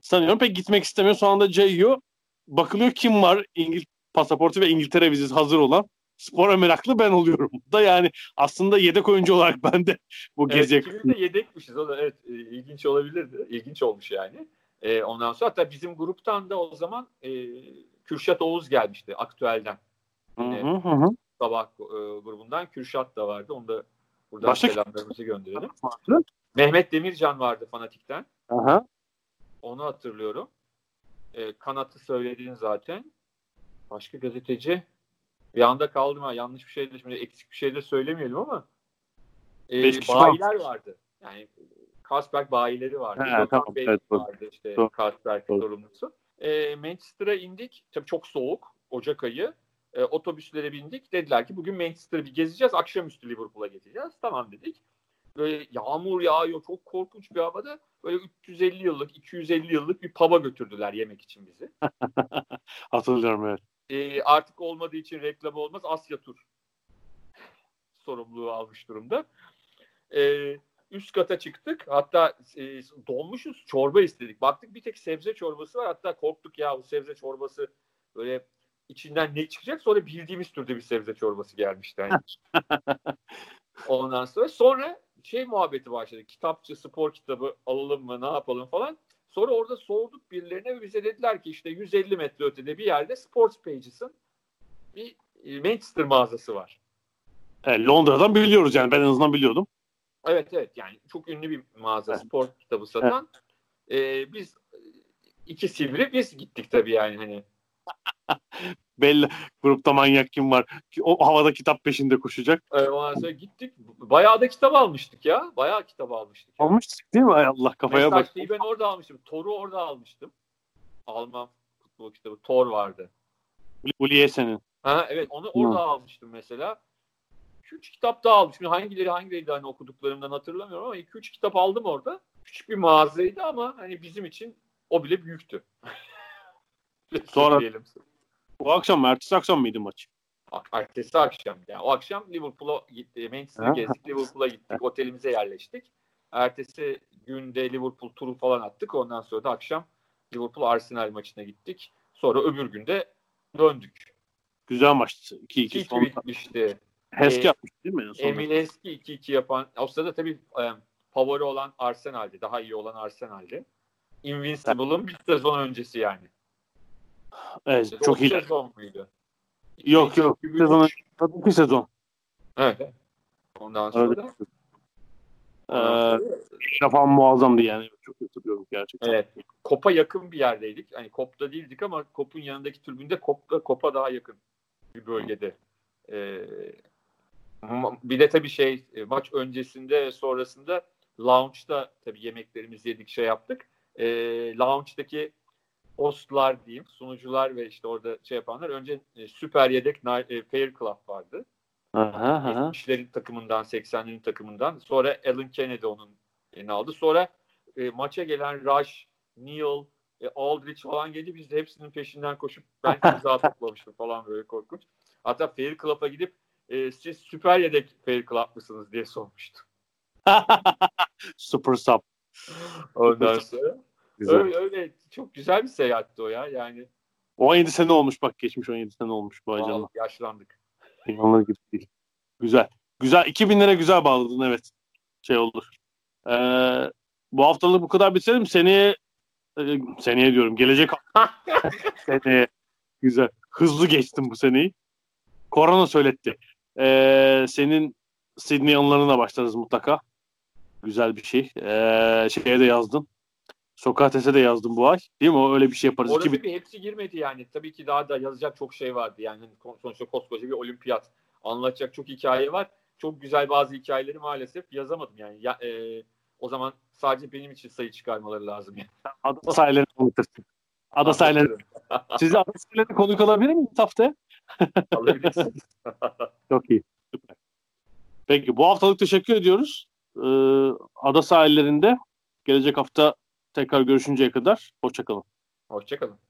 Sanıyorum pek gitmek istemiyor. Son anda cayıyor. Bakılıyor kim var İngil pasaportu ve İngiltere vizesi hazır olan spora meraklı ben oluyorum. Da yani aslında yedek oyuncu olarak [LAUGHS] ben de bu evet. İkimiz de yedekmişiz. O da evet e, ilginç olabilirdi. İlginç olmuş yani. E, ondan sonra hatta bizim gruptan da o zaman e, Kürşat Oğuz gelmişti aktüelden. Hı hı hı. Sabah e, grubundan Kürşat da vardı. Onu da buradan Başka selamlarımızı gönderelim. Vardı. Mehmet Demircan vardı Fanatik'ten. Aha. Onu hatırlıyorum. E, kanatı söylediğin zaten. Başka gazeteci bir anda kaldım ha yanlış bir şey de şimdi eksik bir şey de söylemeyelim ama e, bayiler vardı. Yani Kasberg bayileri vardı. He, tamam, Bey evet, vardı işte Kasberg sorumlusu. E, Manchester'a indik. Tabii çok soğuk. Ocak ayı. E, otobüslere bindik. Dediler ki bugün Manchester'ı bir gezeceğiz. Akşamüstü Liverpool'a geçeceğiz. Tamam dedik. Böyle yağmur yağıyor. Çok korkunç bir havada. Böyle 350 yıllık, 250 yıllık bir pub'a götürdüler yemek için bizi. [LAUGHS] Hatırlıyorum evet e, artık olmadığı için reklam olmaz. Asya Tur sorumluluğu almış durumda. E, üst kata çıktık. Hatta e, donmuşuz. Çorba istedik. Baktık bir tek sebze çorbası var. Hatta korktuk ya bu sebze çorbası böyle içinden ne çıkacak? Sonra bildiğimiz türde bir sebze çorbası gelmişti. Yani. [LAUGHS] Ondan sonra sonra şey muhabbeti başladı. Kitapçı, spor kitabı alalım mı, ne yapalım falan. Sonra orada sorduk birilerine ve bize dediler ki işte 150 metre ötede bir yerde Sports Pages'ın bir e, Manchester mağazası var. E, Londra'dan biliyoruz yani ben en azından biliyordum. Evet evet yani çok ünlü bir mağaza Evet. spor kitabı satan. Ee, biz iki sivri biz gittik tabii yani hani. [LAUGHS] Belli grupta manyak kim var. O havada kitap peşinde koşacak. Ee, gittik. Bayağı da kitap almıştık ya. Bayağı kitap almıştık. ya. Almıştık değil mi? Ay Allah kafaya bak. Mesajlıyı ben orada almıştım. Thor'u orada almıştım. Alman futbol kitabı. Thor vardı. Uliese'nin. Ha evet onu orada almıştım mesela. 2-3 kitap daha almışım. Hangileri hangileriydi hani okuduklarımdan hatırlamıyorum ama 2-3 kitap aldım orada. Küçük bir mağazaydı ama hani bizim için o bile büyüktü. [LAUGHS] Sonra- Diyelim. O akşam mı? Ertesi akşam mıydı maç? Ertesi akşam. Yani o akşam Liverpool'a gitti. Manchester'ı gezdik. Liverpool'a gittik. Otelimize yerleştik. Ertesi günde Liverpool turu falan attık. Ondan sonra da akşam Liverpool Arsenal maçına gittik. Sonra öbür günde döndük. Güzel maçtı. 2-2 2-2 son. bitmişti. Heski Ee, yapmış değil mi? en sonunda? Emil Eski 2-2 yapan. O sırada tabii e, favori olan Arsenal'di. Daha iyi olan Arsenal'di. Invincible'ın bir sezon öncesi yani. Evet, çok O iyi. sezon muydu? Yok yok. Sezon, iki sezon. Evet. Ondan sonra Ee, falan muazzamdı yani. Çok hatırlıyorum gerçekten. Evet. Kop'a yakın bir yerdeydik. Hani Kop'ta değildik ama Kop'un yanındaki tribünde Kop'la Kop'a daha yakın bir bölgede. Ee, bir de tabii şey e, maç öncesinde ve sonrasında lounge'da tabii yemeklerimizi yedik şey yaptık. Ee, lounge'daki hostlar diyeyim sunucular ve işte orada şey yapanlar önce e, süper yedek e, Fair Club vardı. Aha, aha. 70'lerin takımından 80'lerin takımından sonra Alan Kennedy onun elini aldı. Sonra e, maça gelen Rush, Neil, e, Aldridge falan geldi. Biz de hepsinin peşinden koşup [LAUGHS] ben imza toplamıştım falan böyle korkunç. Hatta Fair Club'a gidip e, siz süper yedek Fair Club mısınız diye sormuştum. [LAUGHS] Super sub. Ondan sonra Güzel. öyle, öyle çok güzel bir seyahatti o ya. Yani 17 sene olmuş bak geçmiş 17 sene olmuş bu ajanla. yaşlandık. İnanılır gibi değil. Güzel. Güzel. 2000'lere güzel bağladın evet. Şey olur. Ee, bu haftalık bu kadar bitirelim. Seneye e, seneye diyorum. Gelecek [LAUGHS] [LAUGHS] seneye. Güzel. Hızlı geçtim bu seneyi. Korona söyletti. Ee, senin Sydney anılarına başlarız mutlaka. Güzel bir şey. Ee, şeye de yazdın. Sokrates'e de yazdım bu ay. Değil mi? O öyle bir şey yaparız. Orada 2000 tabii hepsi girmedi yani. Tabii ki daha da yazacak çok şey vardı. Yani hani sonuçta koskoca bir olimpiyat. Anlatacak çok hikaye var. Çok güzel bazı hikayeleri maalesef yazamadım yani. Ya, e, o zaman sadece benim için sayı çıkarmaları lazım. Yani. Ada sahillerini anlatırsın. Ada sahillerini. Sizi ada sahillerine konuk alabilir miyiz haftaya? [LAUGHS] Alabilirsiniz. [LAUGHS] Çok iyi. Süper. Peki bu haftalık teşekkür ediyoruz. Ee, ada sahillerinde gelecek hafta tekrar görüşünceye kadar hoşçakalın. Hoşçakalın.